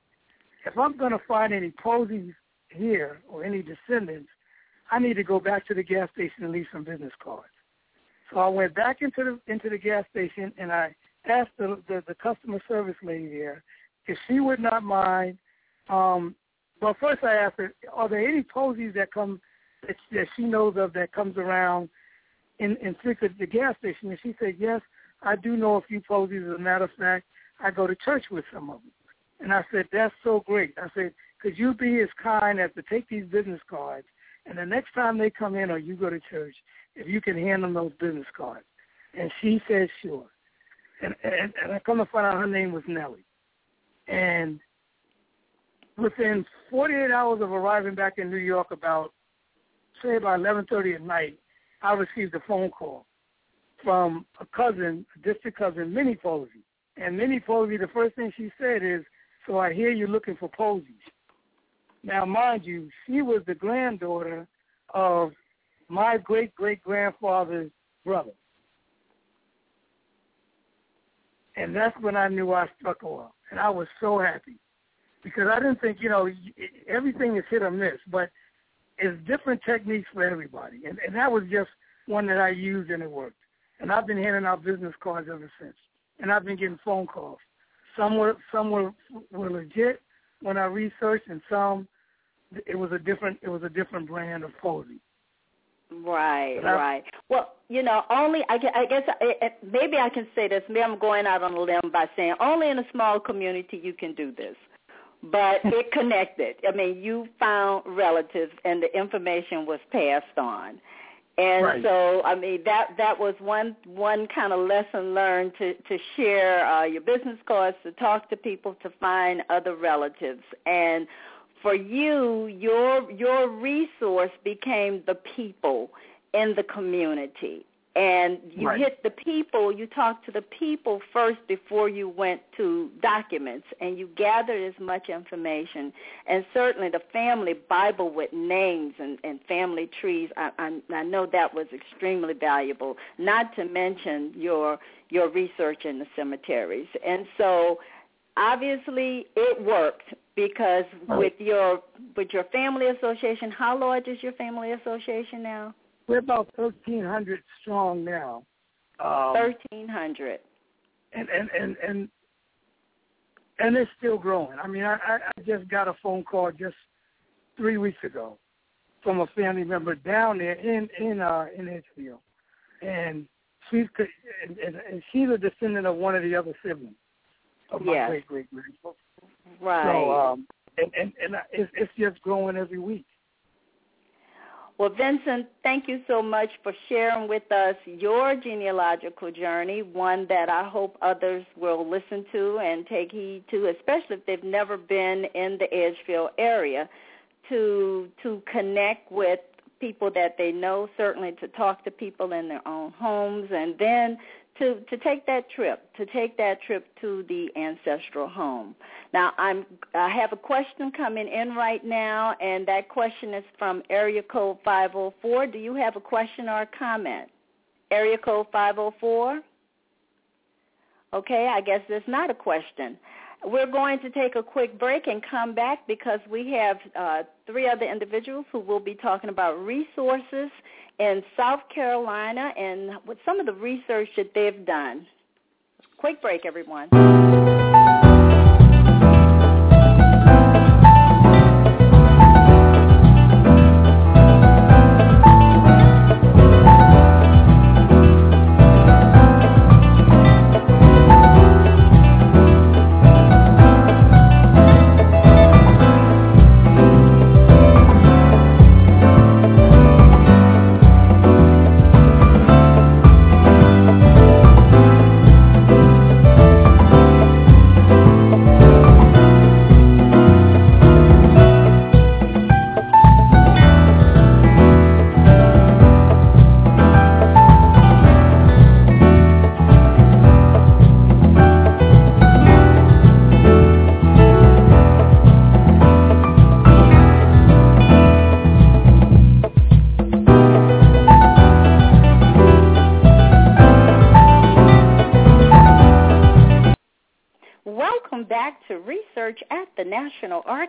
if I'm going to find any Poseys here or any descendants, I need to go back to the gas station and leave some business cards. So I went back into the into the gas station and I asked the the, the customer service lady there if she would not mind um, well, first I asked her, are there any Poseys that come that, that she knows of that comes around in in frequent the gas station? And she said, yes, I do know a few Poseys. As a matter of fact, I go to church with some of them. And I said, that's so great. I said, could you be as kind as to take these business cards, and the next time they come in or you go to church, if you can hand them those business cards? And she said, sure. And and, and I come to find out her name was Nellie. And within 48 hours of arriving back in New York, about say about 11:30 at night, I received a phone call from a cousin, a distant cousin, Minnie Posey. And Minnie Posey, the first thing she said is, "So I hear you're looking for Poseys." Now, mind you, she was the granddaughter of my great great grandfather's brother. And that's when I knew I struck oil. And I was so happy because I didn't think, you know, everything is hit or miss, but it's different techniques for everybody. And, and that was just one that I used and it worked. And I've been handing out business cards ever since. And I've been getting phone calls. Some were some were were legit when I researched, and some it was a different it was a different brand of posing. Right, right. Well, you know, only I, I guess I, maybe I can say this. Maybe I'm going out on a limb by saying only in a small community you can do this. But it connected. I mean, you found relatives, and the information was passed on. And right. so, I mean, that that was one one kind of lesson learned to to share uh, your business cards, to talk to people, to find other relatives, and for you, your your resource became the people in the community. And you right. hit the people, you talked to the people first before you went to documents, and you gathered as much information. And certainly the family Bible with names and, and family trees, I, I, I know that was extremely valuable, not to mention your your research in the cemeteries. And so obviously it worked because with your with your family association, how large is your family association now? We're about thirteen hundred strong now. Um, thirteen hundred. And and and and and it's still growing. I mean, I I just got a phone call just three weeks ago from a family member down there in in uh in Edgefield, and she's and, and she's a descendant of one of the other siblings of my yes. great great grandfather. Right. So, um, and and and it's, it's just growing every week. Well, Vincent, thank you so much for sharing with us your genealogical journey, one that I hope others will listen to and take heed to, especially if they've never been in the Edgefield area, to to connect with people that they know, certainly to talk to people in their own homes, and then to to take that trip, to take that trip to the ancestral home. Now, I'm I have a question coming in right now, and that question is from area code 504. Do you have a question or a comment? Area code 504. Okay, I guess there's not a question. We're going to take a quick break and come back because we have uh, three other individuals who will be talking about resources in South Carolina and with some of the research that they've done. Quick break, everyone.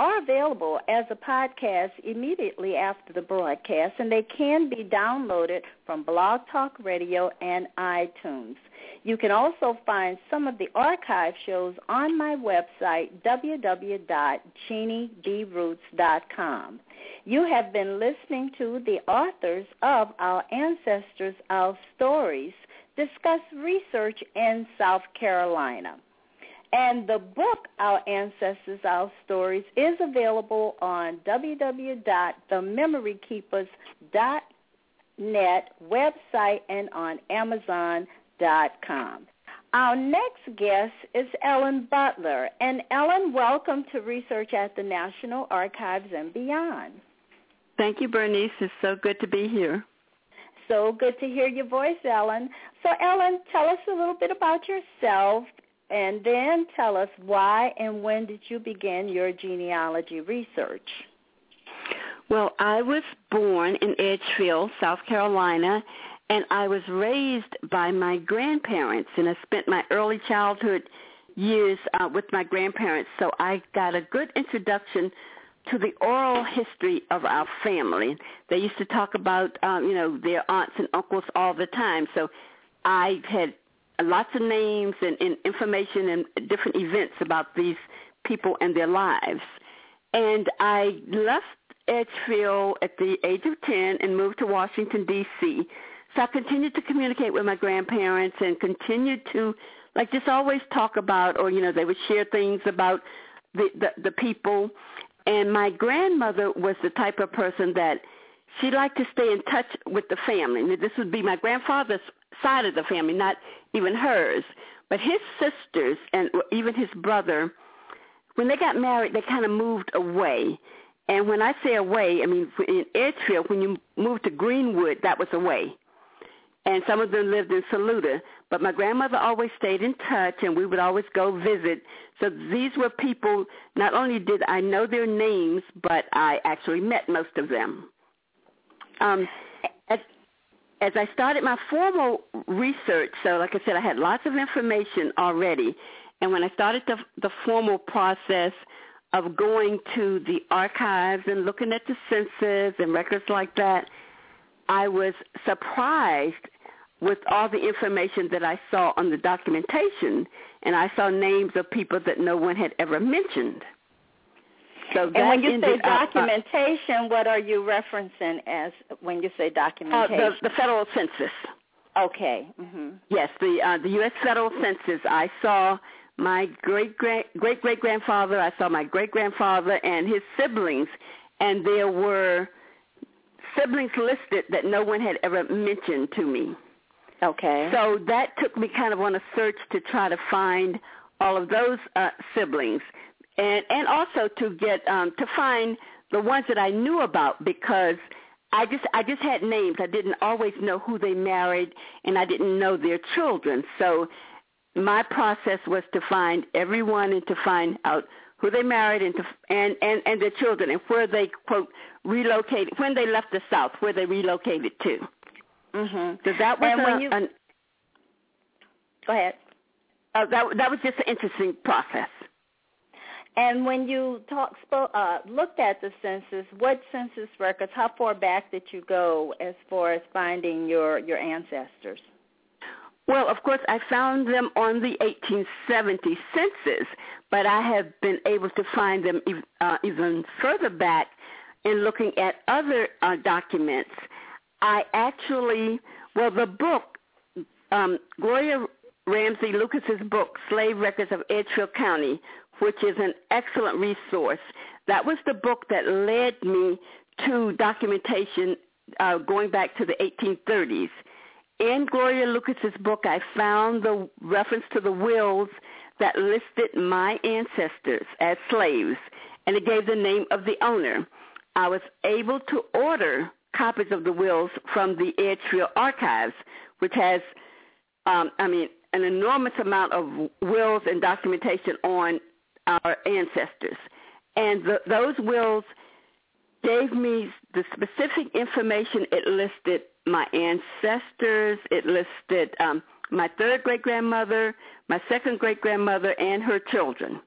are available as a podcast immediately after the broadcast, and they can be downloaded from Blog Talk Radio and iTunes. You can also find some of the archive shows on my website, www.jeanniebroots.com. You have been listening to the authors of Our Ancestors, Our Stories, discuss research in South Carolina. And the book, Our Ancestors, Our Stories, is available on www.thememorykeepers.net website and on Amazon.com. Our next guest is Ellen Butler. And Ellen, welcome to Research at the National Archives and Beyond. Thank you, Bernice. It's so good to be here. So good to hear your voice, Ellen. So, Ellen, tell us a little bit about yourself and then tell us why and when did you begin your genealogy research? Well, I was born in Edgefield, South Carolina, and I was raised by my grandparents, and I spent my early childhood years uh, with my grandparents, so I got a good introduction to the oral history of our family. They used to talk about, um, you know, their aunts and uncles all the time, so I had lots of names and, and information and different events about these people and their lives. And I left Edgefield at the age of 10 and moved to Washington, D.C., so I continued to communicate with my grandparents and continued to like just always talk about or you know they would share things about the the, the people and my grandmother was the type of person that she liked to stay in touch with the family. Now, this would be my grandfather's side of the family, not even hers. But his sisters and even his brother, when they got married, they kind of moved away. And when I say away, I mean in Edgefield, when you moved to Greenwood, that was away and some of them lived in Saluda. But my grandmother always stayed in touch, and we would always go visit. So these were people. Not only did I know their names, but I actually met most of them. Um, as, as I started my formal research, so like I said, I had lots of information already, and when I started the, the formal process of going to the archives and looking at the census and records like that, I was surprised with all the information that I saw on the documentation, and I saw names of people that no one had ever mentioned. So and when you say documentation, up, uh, what are you referencing as when you say documentation? Uh, the, the, federal census. Okay. Mm-hmm. Yes, the uh, the U.S. federal census. I saw my great great great great grandfather. I saw my great grandfather and his siblings, and there were siblings listed that no one had ever mentioned to me. Okay. So that took me kind of on a search to try to find all of those uh, siblings, and and also to get um, to find the ones that I knew about because I just I just had names. I didn't always know who they married, and I didn't know their children. So my process was to find everyone and to find out who they married and to, and, and and their children and where they quote relocated when they left the South, where they relocated to. Mhm. So that was and a, when you, an, go ahead. Uh, that that was just an interesting process. And when you talk, uh, looked at the census, what census records? How far back did you go as far as finding your your ancestors? Well, of course, I found them on the 1870 census, but I have been able to find them uh, even further back in looking at other uh, documents. I actually, well, the book, um, Gloria Ramsey Lucas's book, Slave Records of Edgefield County, which is an excellent resource. That was the book that led me to documentation uh, going back to the 1830s. In Gloria Lucas's book, I found the reference to the wills that listed my ancestors as slaves, and it gave the name of the owner. I was able to order copies of the wills from the Edgefield Archives, which has, um, I mean, an enormous amount of wills and documentation on our ancestors. And the, those wills gave me the specific information. It listed my ancestors. It listed um, my third great grandmother, my second great grandmother, and her children.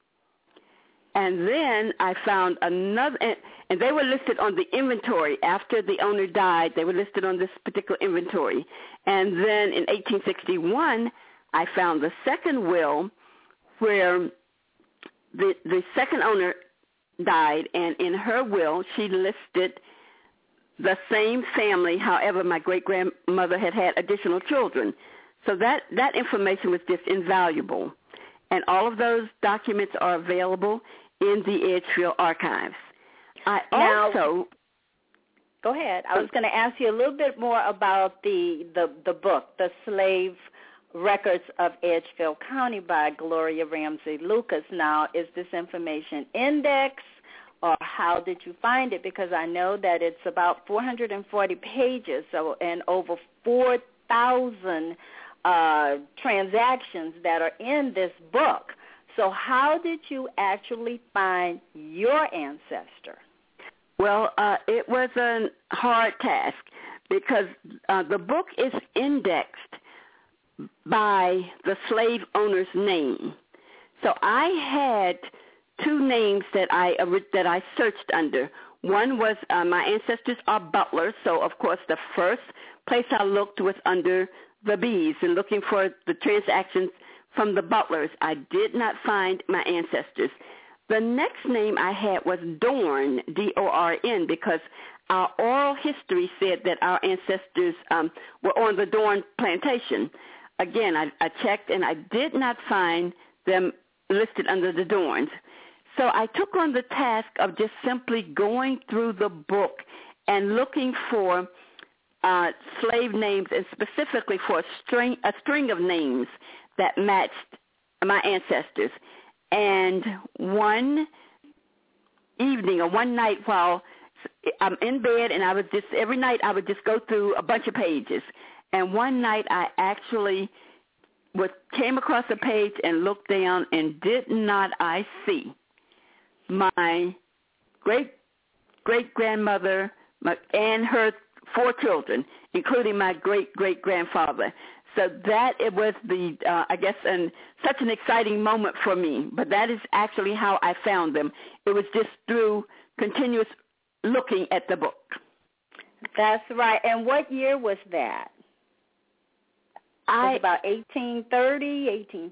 And then I found another, and, and they were listed on the inventory after the owner died. They were listed on this particular inventory. And then in 1861, I found the second will where the the second owner died, and in her will she listed the same family. However, my great grandmother had had additional children, so that that information was just invaluable. And all of those documents are available in the Edgefield archives. I now, also go ahead. I was oh. going to ask you a little bit more about the the the book, the Slave Records of Edgefield County by Gloria Ramsey Lucas. Now, is this information indexed or how did you find it? Because I know that it's about 440 pages so, and over 4,000 uh, transactions that are in this book. So how did you actually find your ancestor? Well, uh, it was a hard task because uh, the book is indexed by the slave owner's name. So I had two names that I that I searched under. One was uh, my ancestors are butlers, so of course the first place I looked was under the B's and looking for the transactions from the butlers. I did not find my ancestors. The next name I had was Dorn, D-O-R-N, because our oral history said that our ancestors um, were on the Dorn plantation. Again, I, I checked and I did not find them listed under the Dorns. So I took on the task of just simply going through the book and looking for uh, slave names and specifically for a string, a string of names that matched my ancestors. And one evening or one night while I'm in bed and I would just every night I would just go through a bunch of pages. And one night I actually was, came across a page and looked down and did not I see my great great grandmother and her four children, including my great great grandfather. So that it was the uh, I guess and such an exciting moment for me. But that is actually how I found them. It was just through continuous looking at the book. That's right. And what year was that? I about 1830,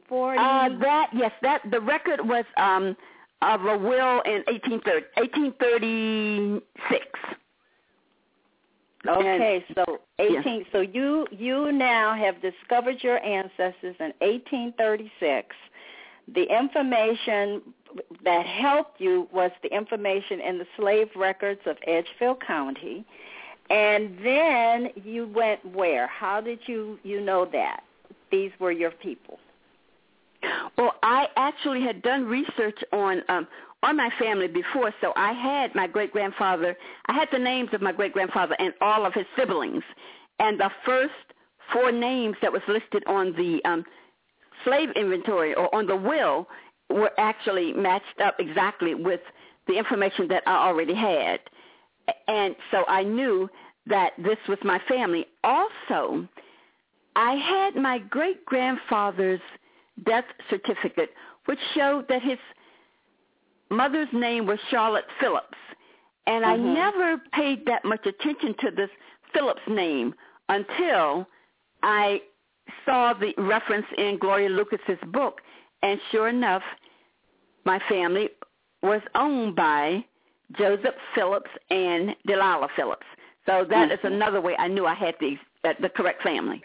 1840. Uh, that yes, that the record was um of a will in 1830, 1836. Okay, and, so 18 so you you now have discovered your ancestors in 1836. The information that helped you was the information in the slave records of Edgefield County. And then you went where? How did you you know that these were your people? Well, I actually had done research on um, on my family before, so I had my great grandfather. I had the names of my great grandfather and all of his siblings, and the first four names that was listed on the um, slave inventory or on the will were actually matched up exactly with the information that I already had, and so I knew that this was my family. Also, I had my great grandfather's death certificate, which showed that his mother's name was Charlotte Phillips. And mm-hmm. I never paid that much attention to this Phillips name until I saw the reference in Gloria Lucas's book. And sure enough, my family was owned by Joseph Phillips and Delilah Phillips. So that mm-hmm. is another way I knew I had the uh, the correct family.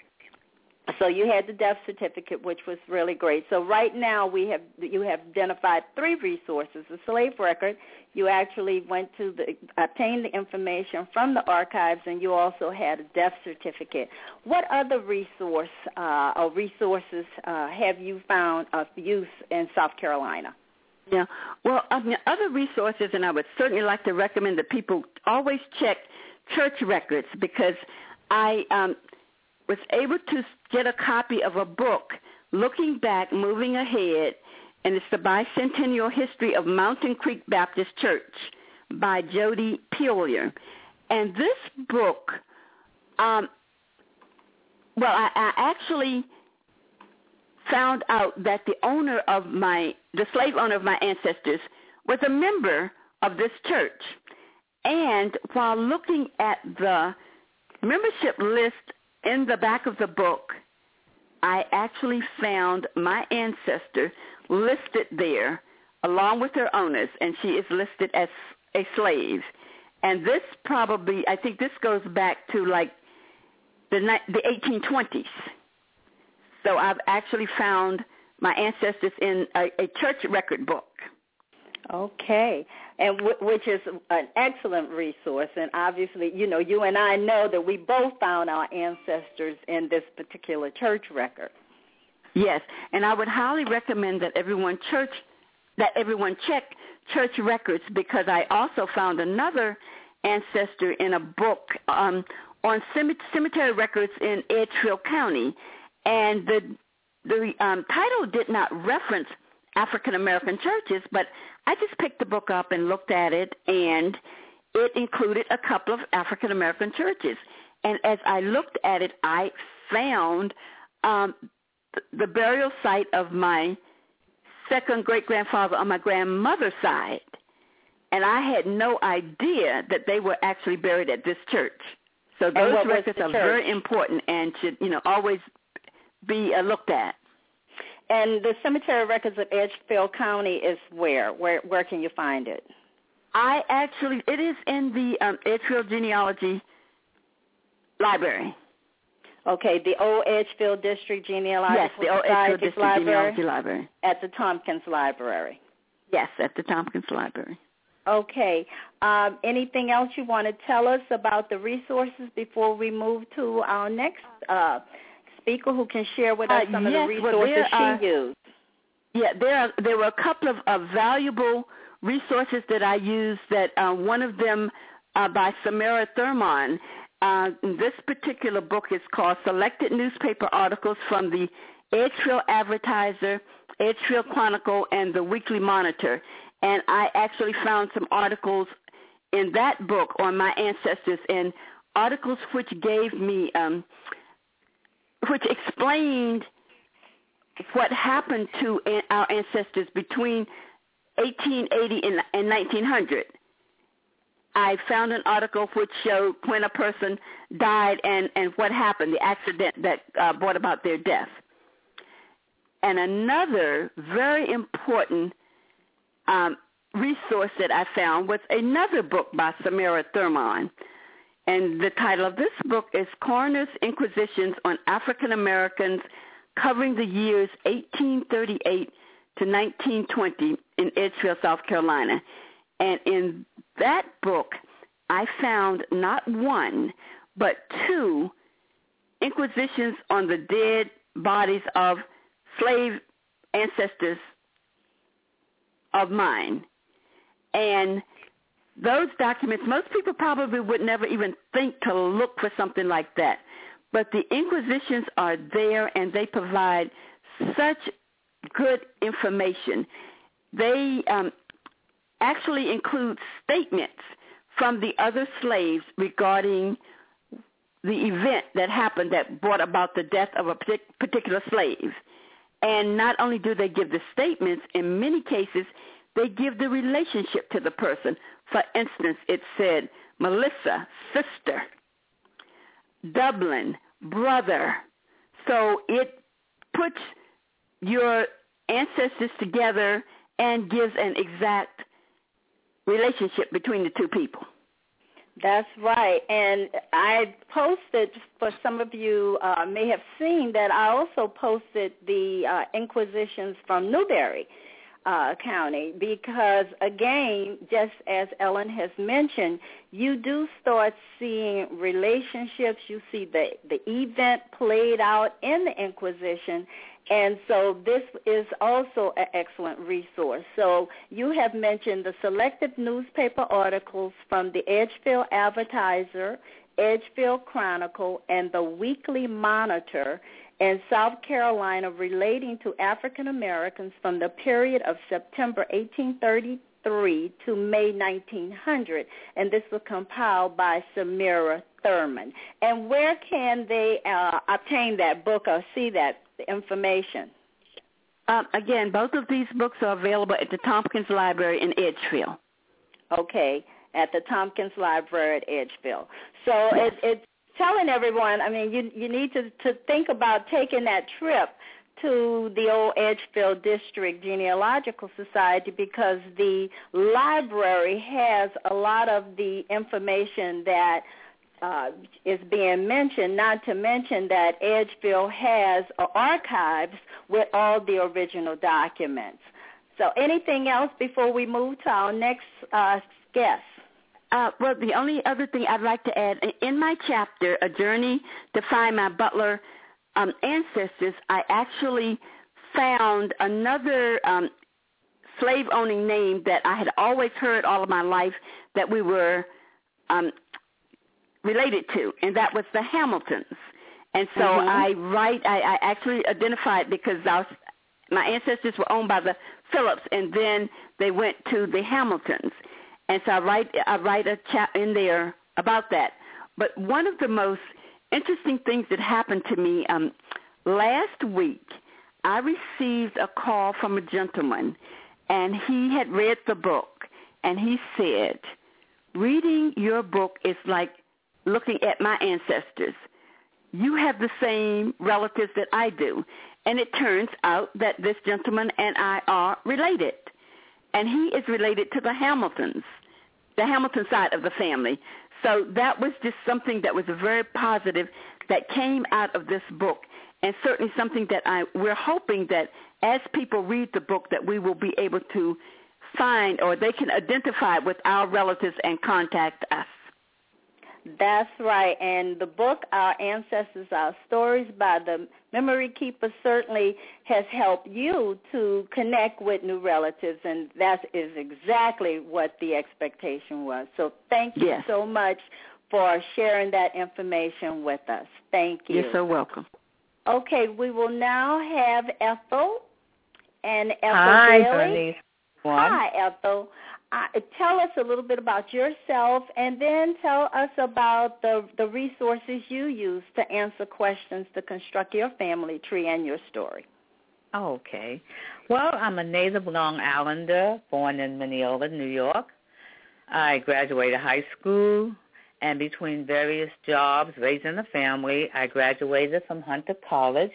So you had the death certificate, which was really great. So right now we have you have identified three resources: the slave record. You actually went to the obtained the information from the archives, and you also had a death certificate. What other resource uh, or resources uh, have you found of use in South Carolina? Yeah, well, mean, other resources, and I would certainly like to recommend that people always check church records because I um, was able to get a copy of a book, Looking Back, Moving Ahead, and it's the Bicentennial History of Mountain Creek Baptist Church by Jody Peelier. And this book, um, well, I, I actually found out that the owner of my, the slave owner of my ancestors was a member of this church. And while looking at the membership list in the back of the book, I actually found my ancestor listed there along with her owners, and she is listed as a slave. And this probably, I think this goes back to like the the 1820s. So I've actually found my ancestors in a, a church record book. Okay, and w- which is an excellent resource. And obviously, you know, you and I know that we both found our ancestors in this particular church record. Yes, and I would highly recommend that everyone church that everyone check church records because I also found another ancestor in a book um, on cemetery records in Edgefield County, and the the um, title did not reference African American churches, but I just picked the book up and looked at it, and it included a couple of African American churches. And as I looked at it, I found um, the burial site of my second great grandfather on my grandmother's side. And I had no idea that they were actually buried at this church. So those records are very important and should, you know, always be uh, looked at. And the cemetery records of Edgefield County is where? Where where can you find it? I actually, it is in the um, Edgefield Genealogy Library. Okay, the Old Edgefield District Genealogical yes, the Old Edgefield District Library Genealogy Library. at the Tompkins Library. Yes, at the Tompkins Library. Okay. Um, anything else you want to tell us about the resources before we move to our next uh, speaker who can share with us Uh, some yes, of the well, resources are- she used? Yeah, there are, there were a couple of, of valuable resources that I used. That uh, one of them uh, by Samara Thurmond. Uh, this particular book is called "Selected Newspaper Articles from the Edgefield Advertiser, Edgefield Chronicle, and the Weekly Monitor." And I actually found some articles in that book on my ancestors and articles which gave me, um, which explained what happened to our ancestors between 1880 and, and 1900. I found an article which showed when a person died and, and what happened, the accident that uh, brought about their death. And another very important um, resource that I found was another book by Samara Thurmond. And the title of this book is Coroner's Inquisitions on African Americans covering the years 1838 to 1920 in Edgefield, South Carolina. And in that book, I found not one, but two inquisitions on the dead bodies of slave ancestors of mine. And those documents, most people probably would never even think to look for something like that. But the inquisitions are there and they provide such good information. They um, actually include statements from the other slaves regarding the event that happened that brought about the death of a particular slave. And not only do they give the statements, in many cases, they give the relationship to the person. For instance, it said, Melissa, sister, Dublin, brother. So it puts your ancestors together and gives an exact relationship between the two people. That's right. And I posted, for some of you uh, may have seen that I also posted the uh, Inquisitions from Newberry uh, County because, again, just as Ellen has mentioned, you do start seeing relationships. You see the, the event played out in the Inquisition, and so this is also an excellent resource. So you have mentioned the selected newspaper articles from the Edgefield Advertiser, Edgefield Chronicle, and the Weekly Monitor in South Carolina relating to African Americans from the period of September 1833 to May 1900. And this was compiled by Samira Thurman. And where can they uh, obtain that book or see that information? Um, again, both of these books are available at the Tompkins Library in Edgefield. Okay, at the Tompkins Library at Edgefield. So it, it's telling everyone, I mean, you you need to to think about taking that trip to the old Edgefield District Genealogical Society because the library has a lot of the information that uh, is being mentioned, not to mention that Edgefield has archives with all the original documents. So anything else before we move to our next uh, guest? Uh, well, the only other thing I'd like to add, in my chapter, A Journey to Find My Butler um, ancestors, I actually found another um, slave-owning name that I had always heard all of my life that we were um, related to, and that was the Hamiltons. And so Mhm. I write, I, I actually identified because I was, my ancestors were owned by the Phillips, and then they went to the Hamiltons. And so I write, I write a chap in there about that. But one of the most interesting things that happened to me um, last week, I received a call from a gentleman, and he had read the book, and he said, reading your book is like looking at my ancestors. You have the same relatives that I do. And it turns out that this gentleman and I are related. And he is related to the Hamiltons, the Hamilton side of the family. So that was just something that was very positive that came out of this book and certainly something that I we're hoping that as people read the book that we will be able to find or they can identify with our relatives and contact us. That's right. And the book, Our Ancestors, Our Stories by the Memory Keeper certainly has helped you to connect with new relatives, and that is exactly what the expectation was. So thank you Yes. so much for sharing that information with us. Thank you. You're so welcome. Okay, we will now have Ethel. And Ethel Hi, Bailey. Bernice. One. Hi, Ethel. Uh, tell us a little bit about yourself, and then tell us about the the resources you use to answer questions to construct your family tree and your story. Okay. Well, I'm a native Long Islander, born in Mineola, New York. I graduated high school, and between various jobs, raising a family, I graduated from Hunter College,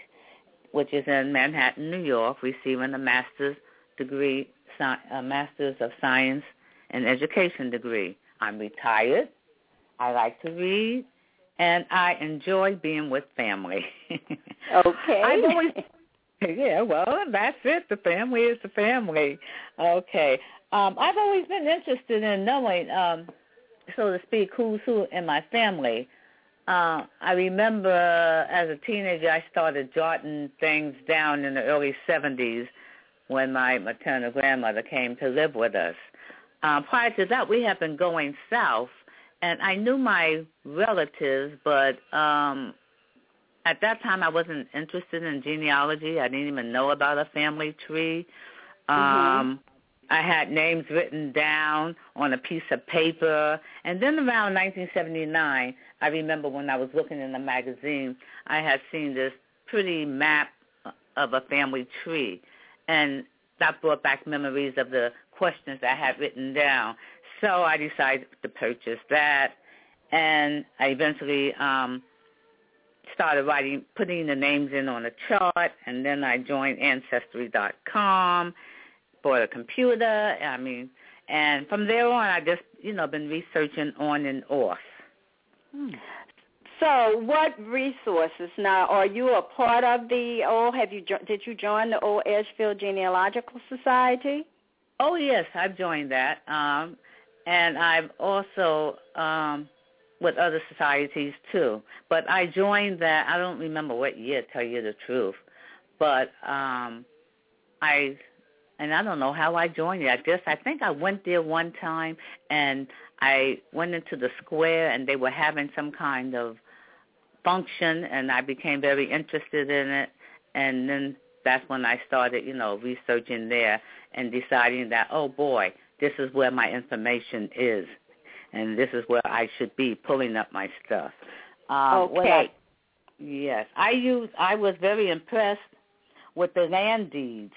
which is in Manhattan, New York, receiving a master's degree, a master's of science and education degree. I'm retired. I like to read, and I enjoy being with family. Okay. I've always yeah, well, that's it. The family is the family. Okay. Um, I've always been interested in knowing, um, so to speak, who's who in my family. Uh, I remember as a teenager, I started jotting things down in the early 70s when my maternal grandmother came to live with us. Um, prior to that, we had been going south, and I knew my relatives, but um, at that time I wasn't interested in genealogy. I didn't even know about a family tree. Um I had names written down on a piece of paper. And then around 1979, I remember when I was looking in the magazine, I had seen this pretty map of a family tree. And that brought back memories of the questions I had written down. So I decided to purchase that. And I eventually um, started writing, putting the names in on a chart, and then I joined Ancestry.com, bought a computer. I mean, and from there on, I just, you know, been researching on and off. So, what resources now? Are you a part of the old? Have you did you join the Old Edgefield Genealogical Society? Oh yes, I've joined that, um, and I've also um, with other societies too. But I joined that. I don't remember what year, tell you the truth, but um, I and I don't know how I joined it. I guess I think I went there one time and I went into the square and they were having some kind of function and I became very interested in it and then that's when I started, you know, researching there and deciding that, oh boy, this is where my information is and this is where I should be pulling up my stuff. Um, Okay. I- yes, I use. I was very impressed with the land deeds.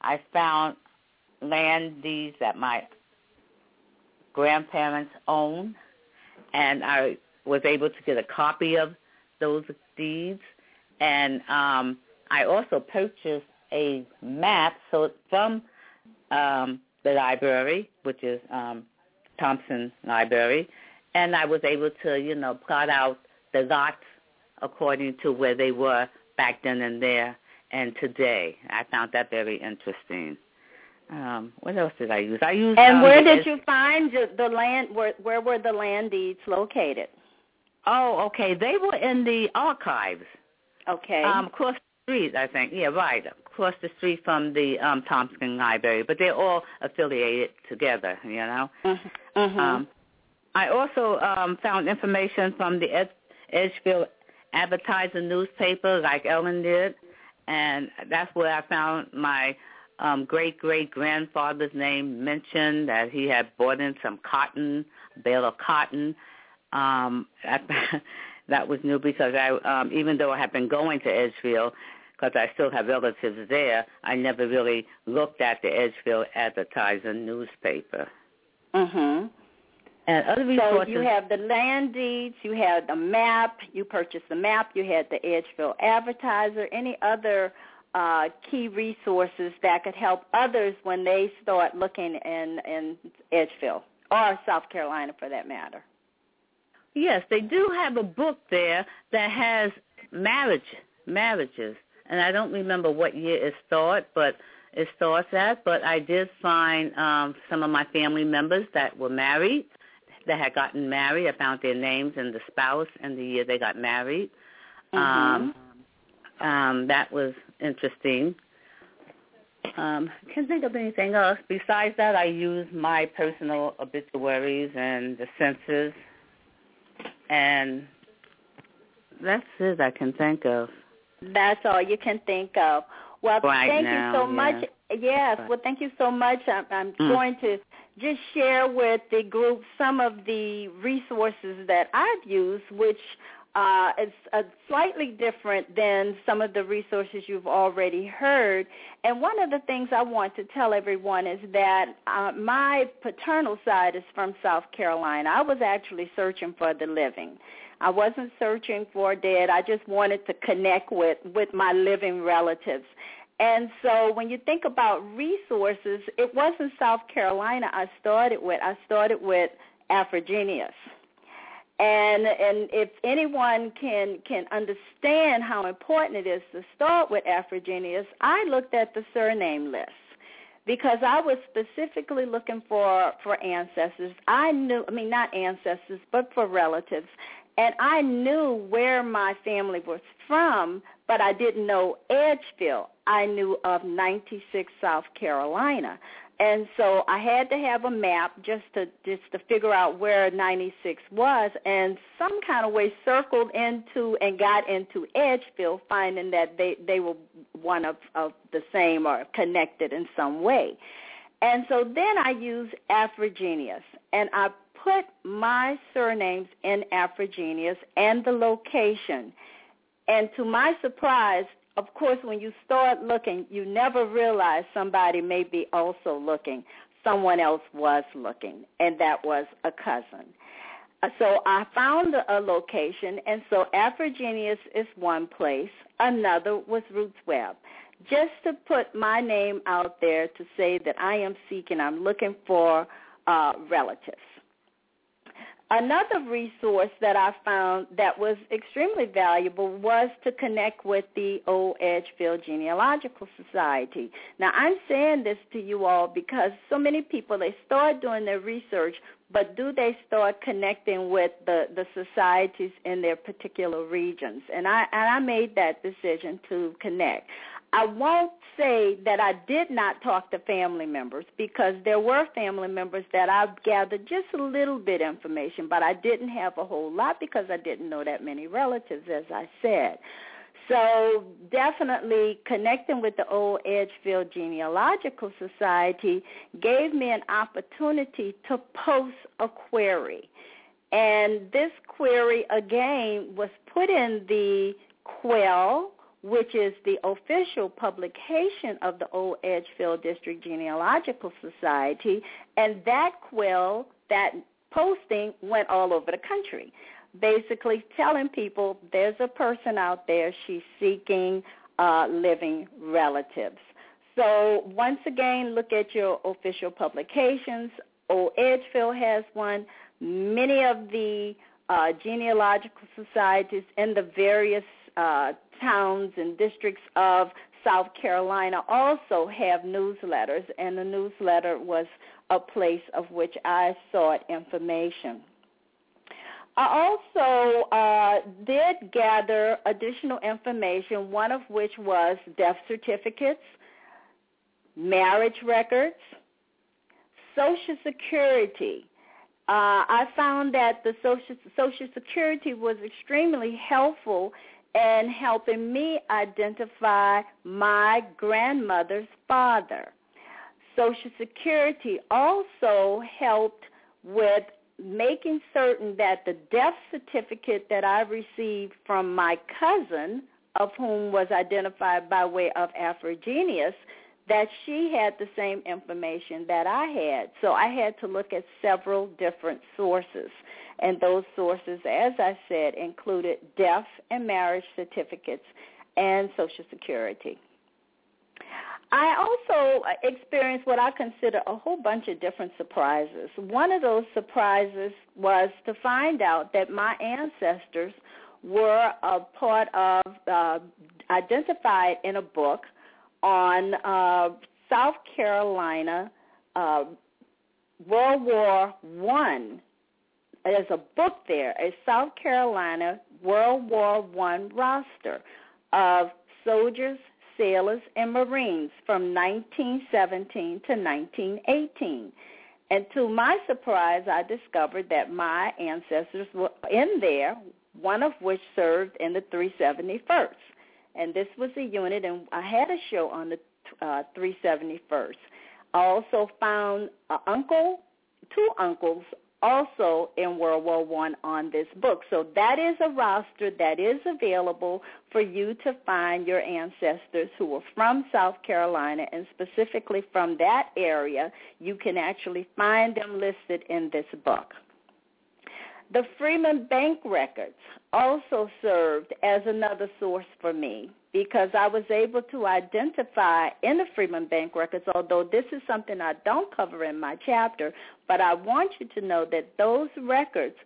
I found land deeds that my grandparents owned, and I was able to get a copy of those deeds. And um, I also purchased a map so from um, the library, which is um, Tompkins Library, and I was able to, you know, plot out the lots according to where they were back then and there and today. I found that very interesting. Um, what else did I use? I used. And um, where did you find the, the land? Where where were the land deeds located? Oh, okay. They were in the archives. Okay. Um, across the street, I think. Yeah, right. Across the street from the um Tompkins Library, but they're all affiliated together. You know. Mm-hmm. mm-hmm. Um, I also um found information from the Ed- Edgefield Advertiser newspaper, like Ellen did, and that's where I found my um great great grandfather's name mentioned that he had bought in some cotton, bale of cotton. Um, that was new because I, um, even though I have been going to Edgefield, because I still have relatives there, I never really looked at the Edgefield Advertiser newspaper. Mhm. And other resources. So you have the land deeds, you had the map, you purchased the map, you had the Edgefield Advertiser, any other uh, key resources that could help others when they start looking in, in Edgefield or South Carolina for that matter. Yes, they do have a book there that has marriage marriages, and I don't remember what year it started, but it starts at. But I did find um, some of my family members that were married, that had gotten married. I found their names and the spouse and the year they got married. Um, um, that was interesting. Um, can't think of anything else. Besides that, I use my personal obituaries and the census and that's it I can think of. That's all you can think of. Well, Right thank now, you so yeah. much. Yes, well, thank you so much. I'm, I'm Mm. going to just share with the group some of the resources that I've used, which uh, is uh, slightly different than some of the resources you've already heard. And one of the things I want to tell everyone is that uh, my paternal side is from South Carolina. I was actually searching for the living. I wasn't searching for dead. I just wanted to connect with with my living relatives. And so when you think about resources, it wasn't South Carolina I started with. I started with AfriGeneas. And and if anyone can can understand how important it is to start with AfriGeneas, I looked at the surname list because I was specifically looking for for ancestors. I knew, I mean not ancestors, but for relatives, and I knew where my family was from, but I didn't know Edgefield. I knew of 96 South Carolina. And so I had to have a map just to just to figure out where 96 was, and some kind of way circled into and got into Edgefield, finding that they they were one of of the same or connected in some way. And so then I used AfriGeneas, and I put my surnames in AfriGeneas and the location. And to my surprise, of course, when you start looking, you never realize somebody may be also looking. Someone else was looking, and that was a cousin. Uh, So I found a, location, and so AfriGeneas is one place. Another was Roots Web. Just to put my name out there to say that I am seeking, I'm looking for uh, relatives. Another resource that I found that was extremely valuable was to connect with the Old Edgefield Genealogical Society. Now, I'm saying this to you all because so many people, they start doing their research, but do they start connecting with the, the societies in their particular regions? And I, and I made that decision to connect. I won't say that I did not talk to family members because there were family members that I gathered just a little bit information, but I didn't have a whole lot because I didn't know that many relatives, as I said. So definitely connecting with the Old Edgefield Genealogical Society gave me an opportunity to post a query. And this query, again, was put in the Quill, which is the official publication of the Old Edgefield District Genealogical Society, and that quill, that posting went all over the country, basically telling people there's a person out there, she's seeking uh, living relatives. So once again, look at your official publications. Old Edgefield has one. Many of the uh, genealogical societies in the various uh, towns and districts of South Carolina also have newsletters, and the newsletter was a place of which I sought information. I also uh, did gather additional information, one of which was death certificates, marriage records, Social Security. Uh, I found that the Social, Social Security was extremely helpful in helping me identify my grandmother's father. Social Security also helped with making certain that the death certificate that I received from my cousin, of whom was identified by way of AfriGeneas, that she had the same information that I had. So I had to look at several different sources. And those sources, as I said, included death and marriage certificates and Social Security. I also experienced what I consider a whole bunch of different surprises. One of those surprises was to find out that my ancestors were a part of, uh, identified in a book on uh, South Carolina uh, World War One. There's a book there, a South Carolina World War One roster of soldiers, sailors, and Marines from 1917 to 1918. And to my surprise, I discovered that my ancestors were in there, one of which served in the 371st. And this was a unit, and I had a show on the uh, 371st. I also found uncle, two uncles also in World War One on this book. So that is a roster that is available for you to find your ancestors who were from South Carolina and specifically from that area. You can actually find them listed in this book. The Freeman Bank records also served as another source for me because I was able to identify in the Freeman Bank records, although this is something I don't cover in my chapter, but I want you to know that those records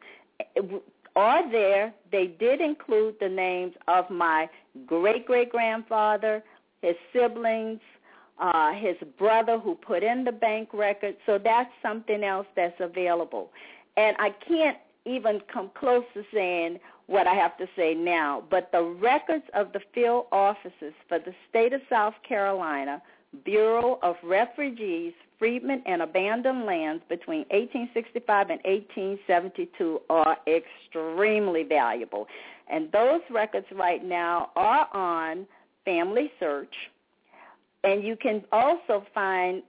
are there. They did include the names of my great-great-grandfather, his siblings, uh, his brother who put in the bank records. So that's something else that's available. And I can't even come close to saying what I have to say now, but the records of the field offices for the state of South Carolina, Bureau of Refugees, Freedmen, and Abandoned Lands between 1865 and 1872 are extremely valuable. And those records right now are on FamilySearch, and you can also find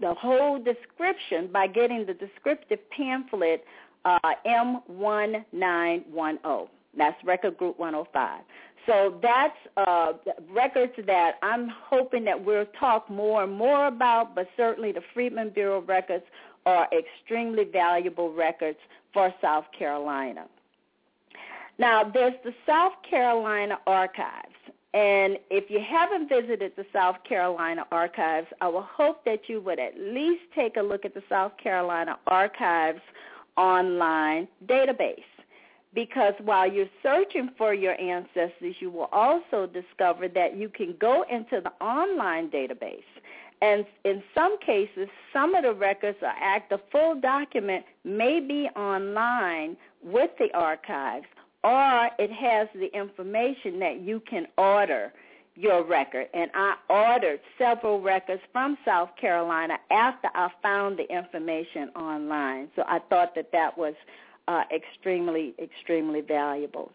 the whole description by getting the descriptive pamphlet uh, M1910. That's Record Group 105. So that's uh, records that I'm hoping that we'll talk more and more about, but certainly the Freedmen Bureau records are extremely valuable records for South Carolina. Now, there's the South Carolina Archives. And if you haven't visited the South Carolina Archives, I will hope that you would at least take a look at the South Carolina Archives online database because while you're searching for your ancestors, you will also discover that you can go into the online database. And in some cases, some of the records are act the full document may be online with the archives, or it has the information that you can order your record. And I ordered several records from South Carolina after I found the information online. So I thought that that was uh, extremely, extremely valuable.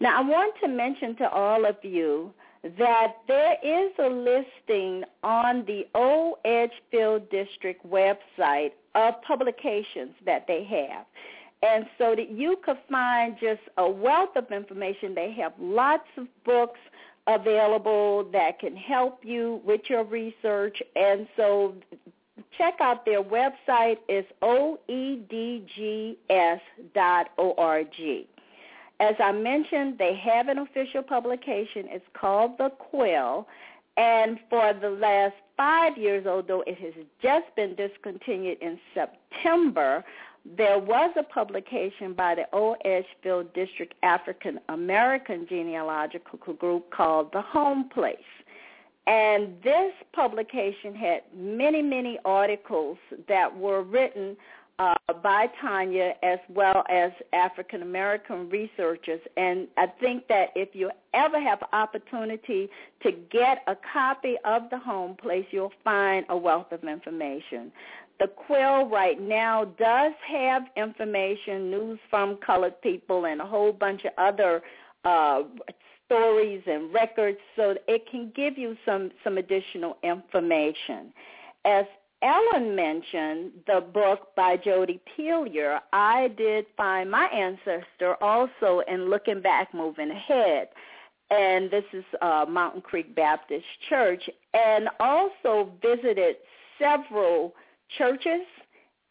Now, I want to mention to all of you that there is a listing on the Old Edgefield District website of publications that they have. And so that you could find just a wealth of information. They have lots of books available that can help you with your research. And so check out their website. It's oedgs.org. As I mentioned, they have an official publication. It's called The Quill. And for the last five years, although it has just been discontinued in September, there was a publication by the Old Edgefield District African American Genealogical Group called The Home Place. And this publication had many, many articles that were written uh, by Tanya as well as African American researchers. And I think that if you ever have opportunity to get a copy of the home place, you'll find a wealth of information. The Quill right now does have information, news from colored people, and a whole bunch of other uh, stories and records, so it can give you some some additional information. As Ellen mentioned the book by Jody Pelier. I did find my ancestor also in Looking Back, Moving Ahead. And this is uh, Mountain Creek Baptist Church. And also visited several churches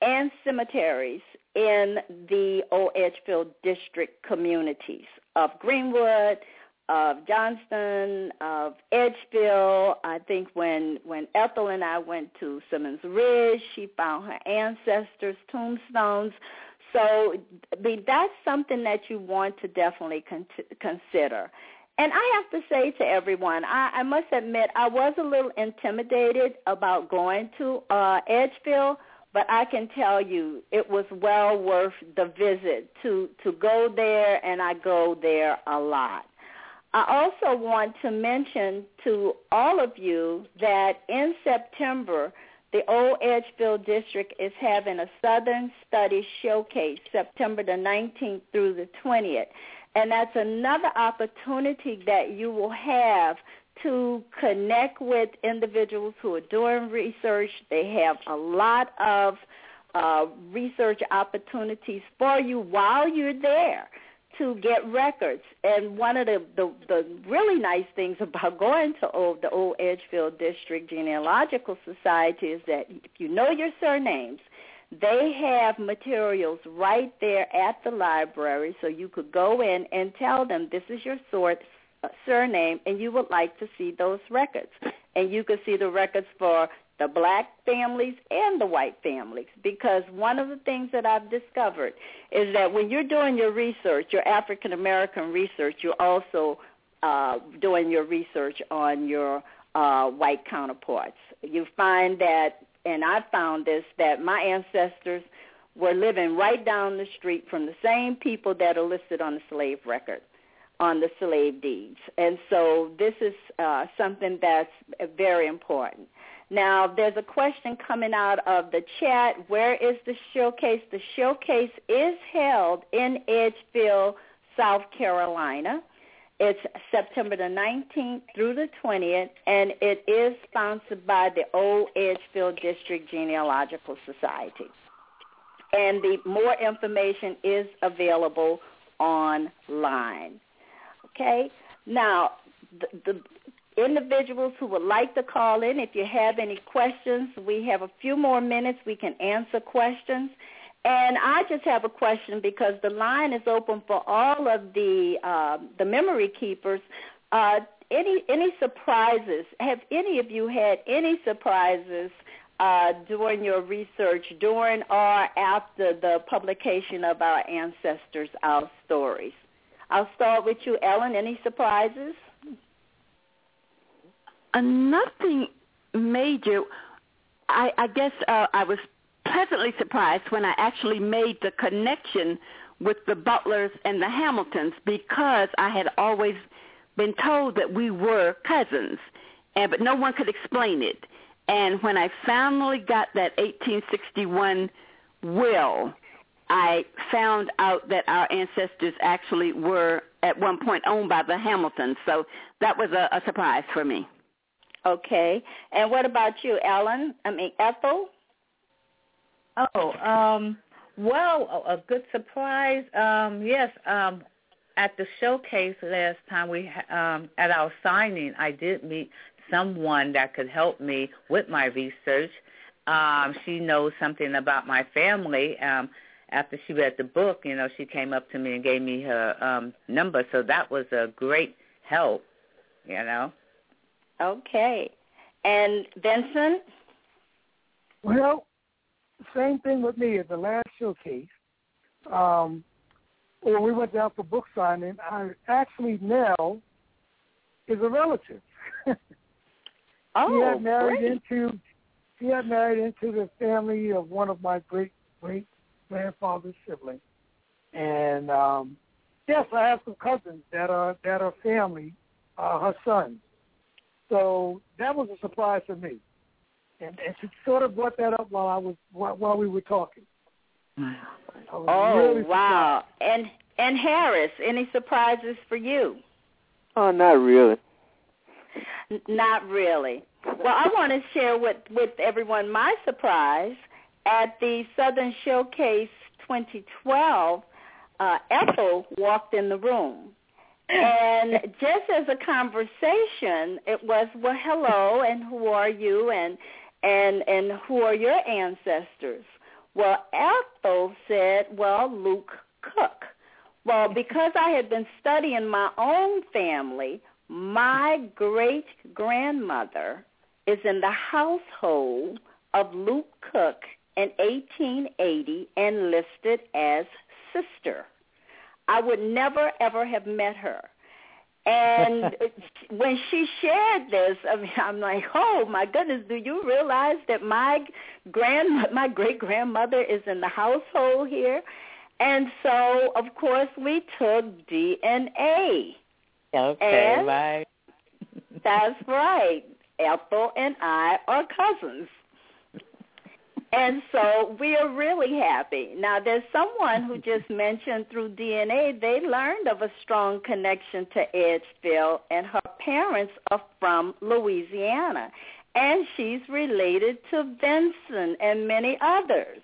and cemeteries in the Old Edgefield district communities of Greenwood, of Johnston, of Edgefield. I think when when Ethel and I went to Simmons Ridge, she found her ancestors' tombstones. So I mean, that's something that you want to definitely con- consider. And I have to say to everyone, I, I must admit I was a little intimidated about going to uh, Edgefield, but I can tell you it was well worth the visit to to go there, and I go there a lot. I also want to mention to all of you that in September, the Old Edgefield District is having a Southern Studies Showcase, September the 19th through the 20th. And that's another opportunity that you will have to connect with individuals who are doing research. They have a lot of uh, research opportunities for you while you're there to get records. And one of the, the, the really nice things about going to old, the Old Edgefield District Genealogical Society is that if you know your surnames, they have materials right there at the library so you could go in and tell them this is your sort, uh, surname and you would like to see those records. And you could see the records for the black families and the white families because one of the things that I've discovered is that when you're doing your research, your African American research, you're also uh, doing your research on your uh, white counterparts. You find that, and I found this, that my ancestors were living right down the street from the same people that are listed on the slave record on the slave deeds. And so this is uh, something that's very important. Now, there's a question coming out of the chat. Where is the showcase? The showcase is held in Edgefield, South Carolina. It's September the 19th through the 20th, and it is sponsored by the Old Edgefield District Genealogical Society. And the more information is available online. Okay? Now, the, the individuals who would like to call in, if you have any questions, we have a few more minutes. We can answer questions. And I just have a question because the line is open for all of the uh, the memory keepers. Uh, any any surprises? Have any of you had any surprises uh, during your research, during or after the publication of our ancestors' our stories? I'll start with you, Ellen. Any surprises? Uh, nothing major. I, I guess uh, I was pleasantly surprised when I actually made the connection with the Butlers and the Hamiltons because I had always been told that we were cousins, and but no one could explain it. And when I finally got that 1861 will, I found out that our ancestors actually were at one point owned by the Hamiltons. So that was a, a surprise for me. Okay. And what about you, Ellen? I mean, Ethel? Oh, um, well, a, a good surprise. Um, yes, um, at the showcase last time we um, at our signing, I did meet someone that could help me with my research. Um, she knows something about my family. Um, after she read the book, you know, she came up to me and gave me her um, number, so that was a great help. You know. Okay. And Vincent? Well, same thing with me at the last showcase. Um, when we went down for book signing, I actually Nell is a relative. oh, he had married great. into he had married into the family of one of my great great grandfather's sibling. And um, yes, I have some cousins that are that are family, uh, her sons. So that was a surprise for me, and, and she sort of brought that up while I was while, while we were talking. Oh really wow! And and Harris, any surprises for you? Oh, not really. N- not really. Well, I want to share with with everyone my surprise at the Southern Showcase 2012. Uh, Ethel walked in the room, and just as a conversation, it was, "Well, hello, and who are you, and and and who are your ancestors?" Well, Ethel said, "Well, Luke Cook." Well, because I had been studying my own family, my great grandmother is in the household of Luke Cook in 1880 and listed as sister. I would never ever have met her. And when she shared this, I mean, I'm like, oh my goodness, do you realize that my grand, my great grandmother is in the household here? And so, of course, we took DNA. Okay, And- right. That's right. Ethel and I are cousins. And so we are really happy. Now, there's someone who just mentioned through DNA they learned of a strong connection to Edgefield, and her parents are from Louisiana. And she's related to Vincent and many others.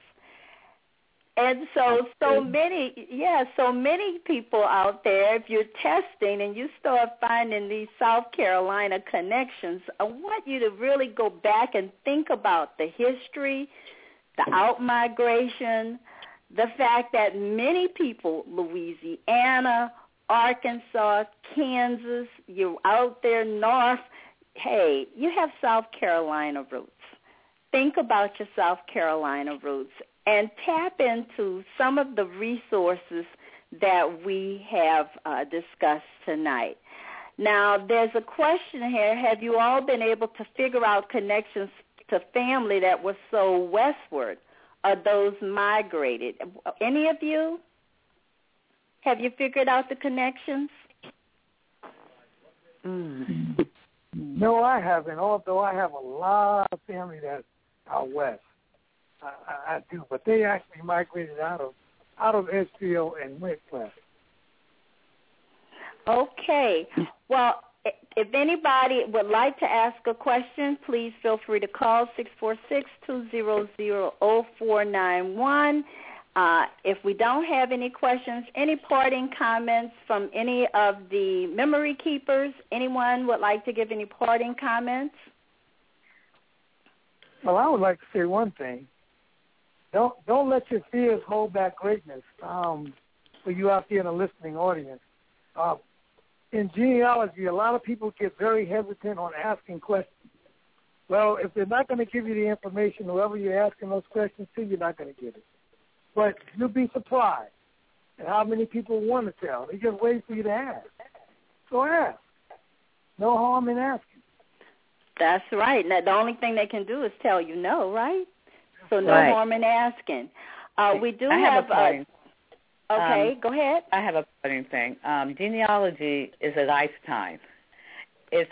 And so, so many, yeah, so many people out there, if you're testing and you start finding these South Carolina connections, I want you to really go back and think about the history, the outmigration, the fact that many people, Louisiana, Arkansas, Kansas, you're out there north, hey, you have South Carolina roots. Think about your South Carolina roots and tap into some of the resources that we have uh, discussed tonight. Now, there's a question here. Have you all been able to figure out connections to family that was so westward or those migrated? Any of you? Have you figured out the connections? Mm. No, I haven't. Although I have a lot of family that are west. I, I, I do, but they actually migrated out of out of Edgefield and went west. Okay. Well, if anybody would like to ask a question, please feel free to call six four six two zero zero zero four nine one. Uh, if we don't have any questions, any parting comments from any of the memory keepers? Anyone would like to give any parting comments? Well, I would like to say one thing. Don't don't let your fears hold back greatness. Um, for you out there in the listening audience, uh, in genealogy, a lot of people get very hesitant on asking questions. Well, if they're not going to give you the information, whoever you're asking those questions to, you're not going to get it. But you'll be surprised at how many people want to tell. They just wait for you to ask. So ask. No harm in asking. That's right. Now, the only thing they can do is tell you no, right? So no Right. harm in asking. Uh, we do I have, a uh, parting. Okay. um, go ahead. I have a parting thing. Um, genealogy is a lifetime. It's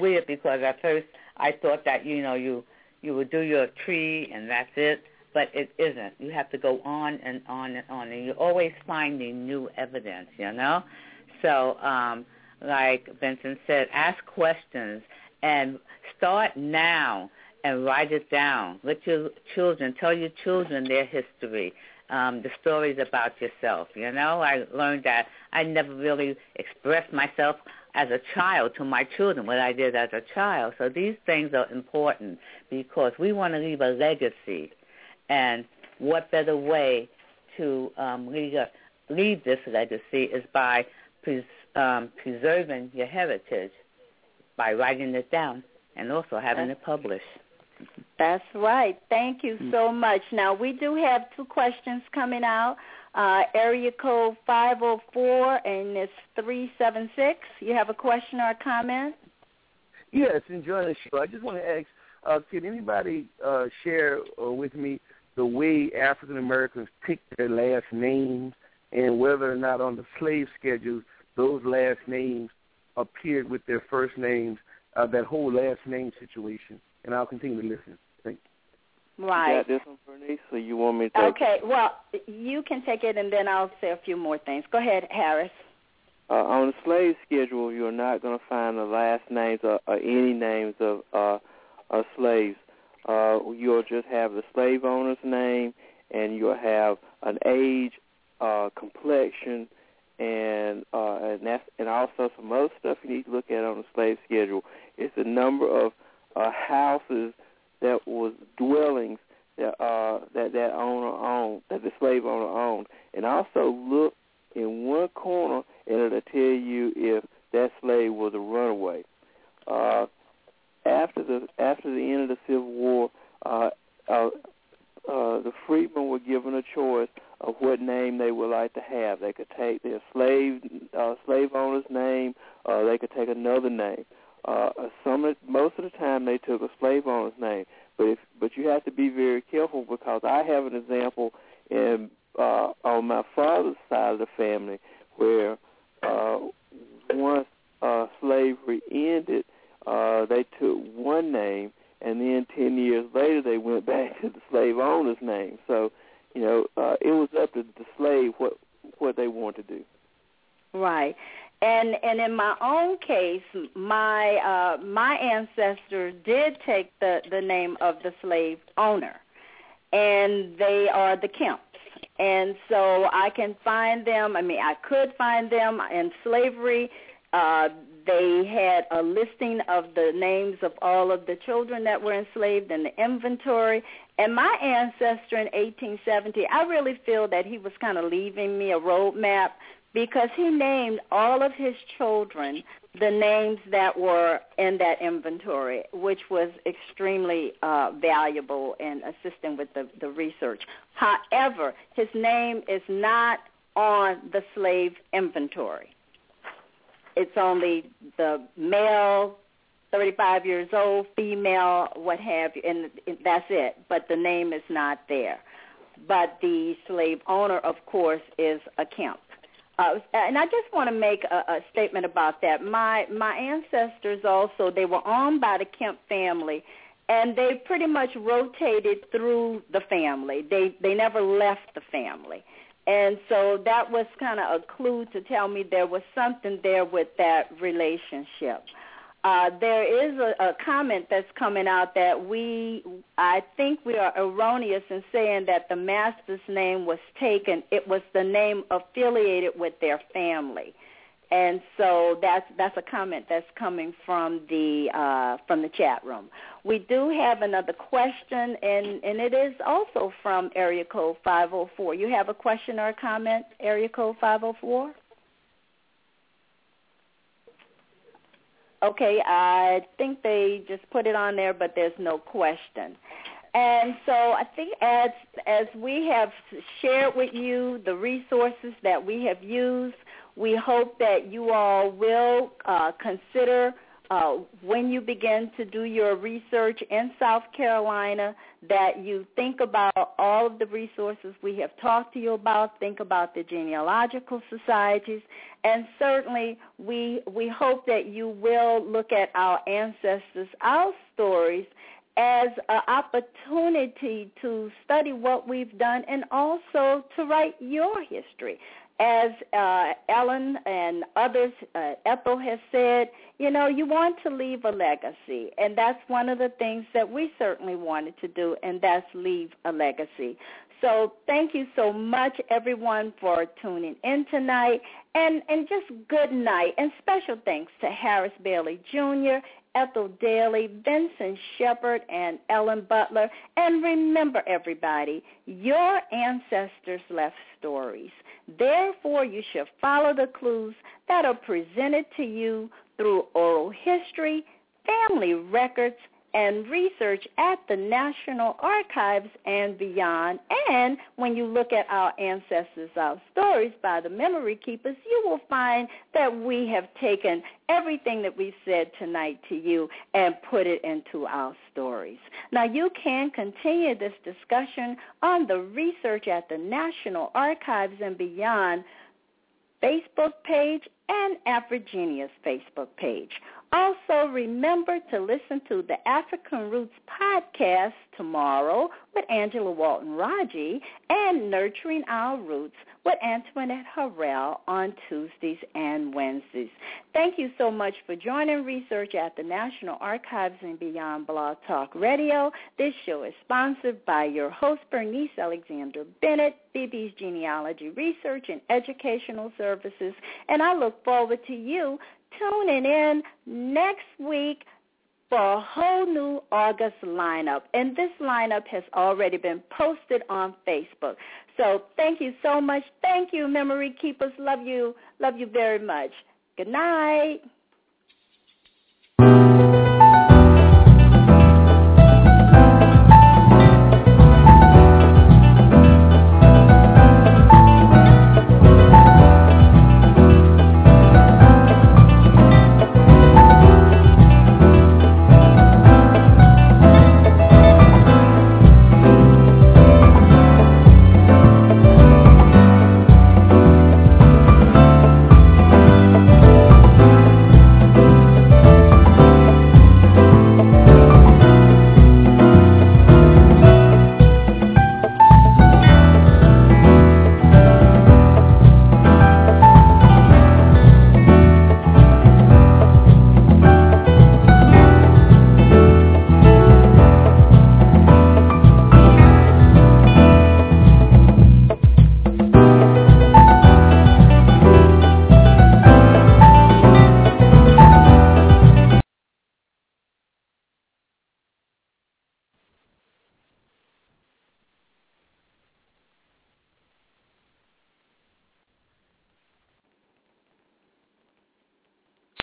weird because at first I thought that you know you you would do your tree and that's it, but it isn't. You have to go on and on and on, and you're always finding new evidence. You know, so um, like Vincent said, ask questions and start now and write it down. Let your children tell your children their history um, the stories about yourself. You know, I learned that I never really expressed myself as a child to my children what I did as a child. So these things are important because we want to leave a legacy, and what better way to um, leave, a, leave this legacy is by pres, um, preserving your heritage by writing it down and also having it published. That's right. Thank you so much. Now we do have two questions coming out. Uh, area code five zero four and it's three seven six. You have a question or a comment? Yes, enjoying the show. I just want to ask, uh, can anybody uh, share uh, with me the way African Americans picked their last names and whether or not on the slave schedules those last names appeared with their first names, uh, that whole last name situation. And I'll continue to listen. Right. You got this one, Bernice, so you want me to take Okay, well, you can take it, and then I'll say a few more things. Go ahead, Harris. Uh, on the slave schedule, you're not going to find the last names or, or any names of uh, of slaves. Uh, you'll just have the slave owner's name, and you'll have an age, uh, complexion, and uh, and that's and also some other stuff you need to look at on the slave schedule. It's the number of uh, houses that was dwellings that uh, that that owner owned, that the slave owner owned, and also look in one corner and it'll tell you if that slave was a runaway. Uh, after the after the end of the Civil War, uh, uh, uh, the freedmen were given a choice of what name they would like to have. They could take their slave uh, slave owner's name, or they could take another name. Uh, some most of the time they took a slave owner's name, but if but you have to be very careful because I have an example in uh, on my father's side of the family where uh, once uh, slavery ended, uh, they took one name, and then ten years later they went back to the slave owner's name. So, you know, uh, it was up to the slave what what they wanted to do. Right. And and in my own case, my uh, my ancestors did take the the name of the slave owner, and they are the Kemps. And so I can find them. I mean, I could find them in slavery. Uh, they had a listing of the names of all of the children that were enslaved in the inventory. And my ancestor in 1870, I really feel that he was kind of leaving me a roadmap because he named all of his children the names that were in that inventory, which was extremely uh, valuable in assisting with the, the research. However, his name is not on the slave inventory. It's only the male, 35 years old, female, what have you, and that's it. But the name is not there. But the slave owner, of course, is a Kemp. Uh, and I just want to make a, a statement about that. My my ancestors also they were owned by the Kemp family, and they pretty much rotated through the family. They they never left the family, and so that was kind of a clue to tell me there was something there with that relationship. There is a, a comment that's coming out that we, I think we are erroneous in saying that the master's name was taken. It was the name affiliated with their family, and so that's that's a comment that's coming from the uh, from the chat room. We do have another question, and and it is also from area code 504. You have a question or a comment, area code 504. Okay, I think they just put it on there, but there's no question. And so I think as as we have shared with you the resources that we have used, we hope that you all will uh, consider uh, when you begin to do your research in South Carolina that you think about all of the resources we have talked to you about, think about the genealogical societies, and certainly we we hope that you will look at our ancestors, our stories as an opportunity to study what we've done and also to write your history as uh, Ellen and others, uh, Ethel has said, you know, you want to leave a legacy, and that's one of the things that we certainly wanted to do, and that's leave a legacy. So thank you so much, everyone, for tuning in tonight, and and just good night, and special thanks to Harris Bailey Jr., Ethel Dailey, Vincent Sheppard, and Ellen Butler. And remember, everybody, your ancestors left stories. Therefore, you should follow the clues that are presented to you through oral history, family records, and research at the National Archives and beyond. And when you look at our ancestors' our stories by the memory keepers, you will find that we have taken everything that we said tonight to you and put it into our stories. Now you can continue this discussion on the research at the National Archives and beyond Facebook page and AfriGeneas Facebook page. Also, remember to listen to the African Roots podcast tomorrow with Angela Walton Raji and Nurturing Our Roots with Antoinette Harrell on Tuesdays and Wednesdays. Thank you so much for joining research at the National Archives and Beyond Blog Talk Radio. This show is sponsored by your host, Bernice Alexander Bennett, BB's Genealogy Research and Educational Services, and I look forward to you tuning in next week for a whole new August lineup. And this lineup has already been posted on Facebook. So thank you so much. Thank you, Memory Keepers. Love you. Love you very much. Good night.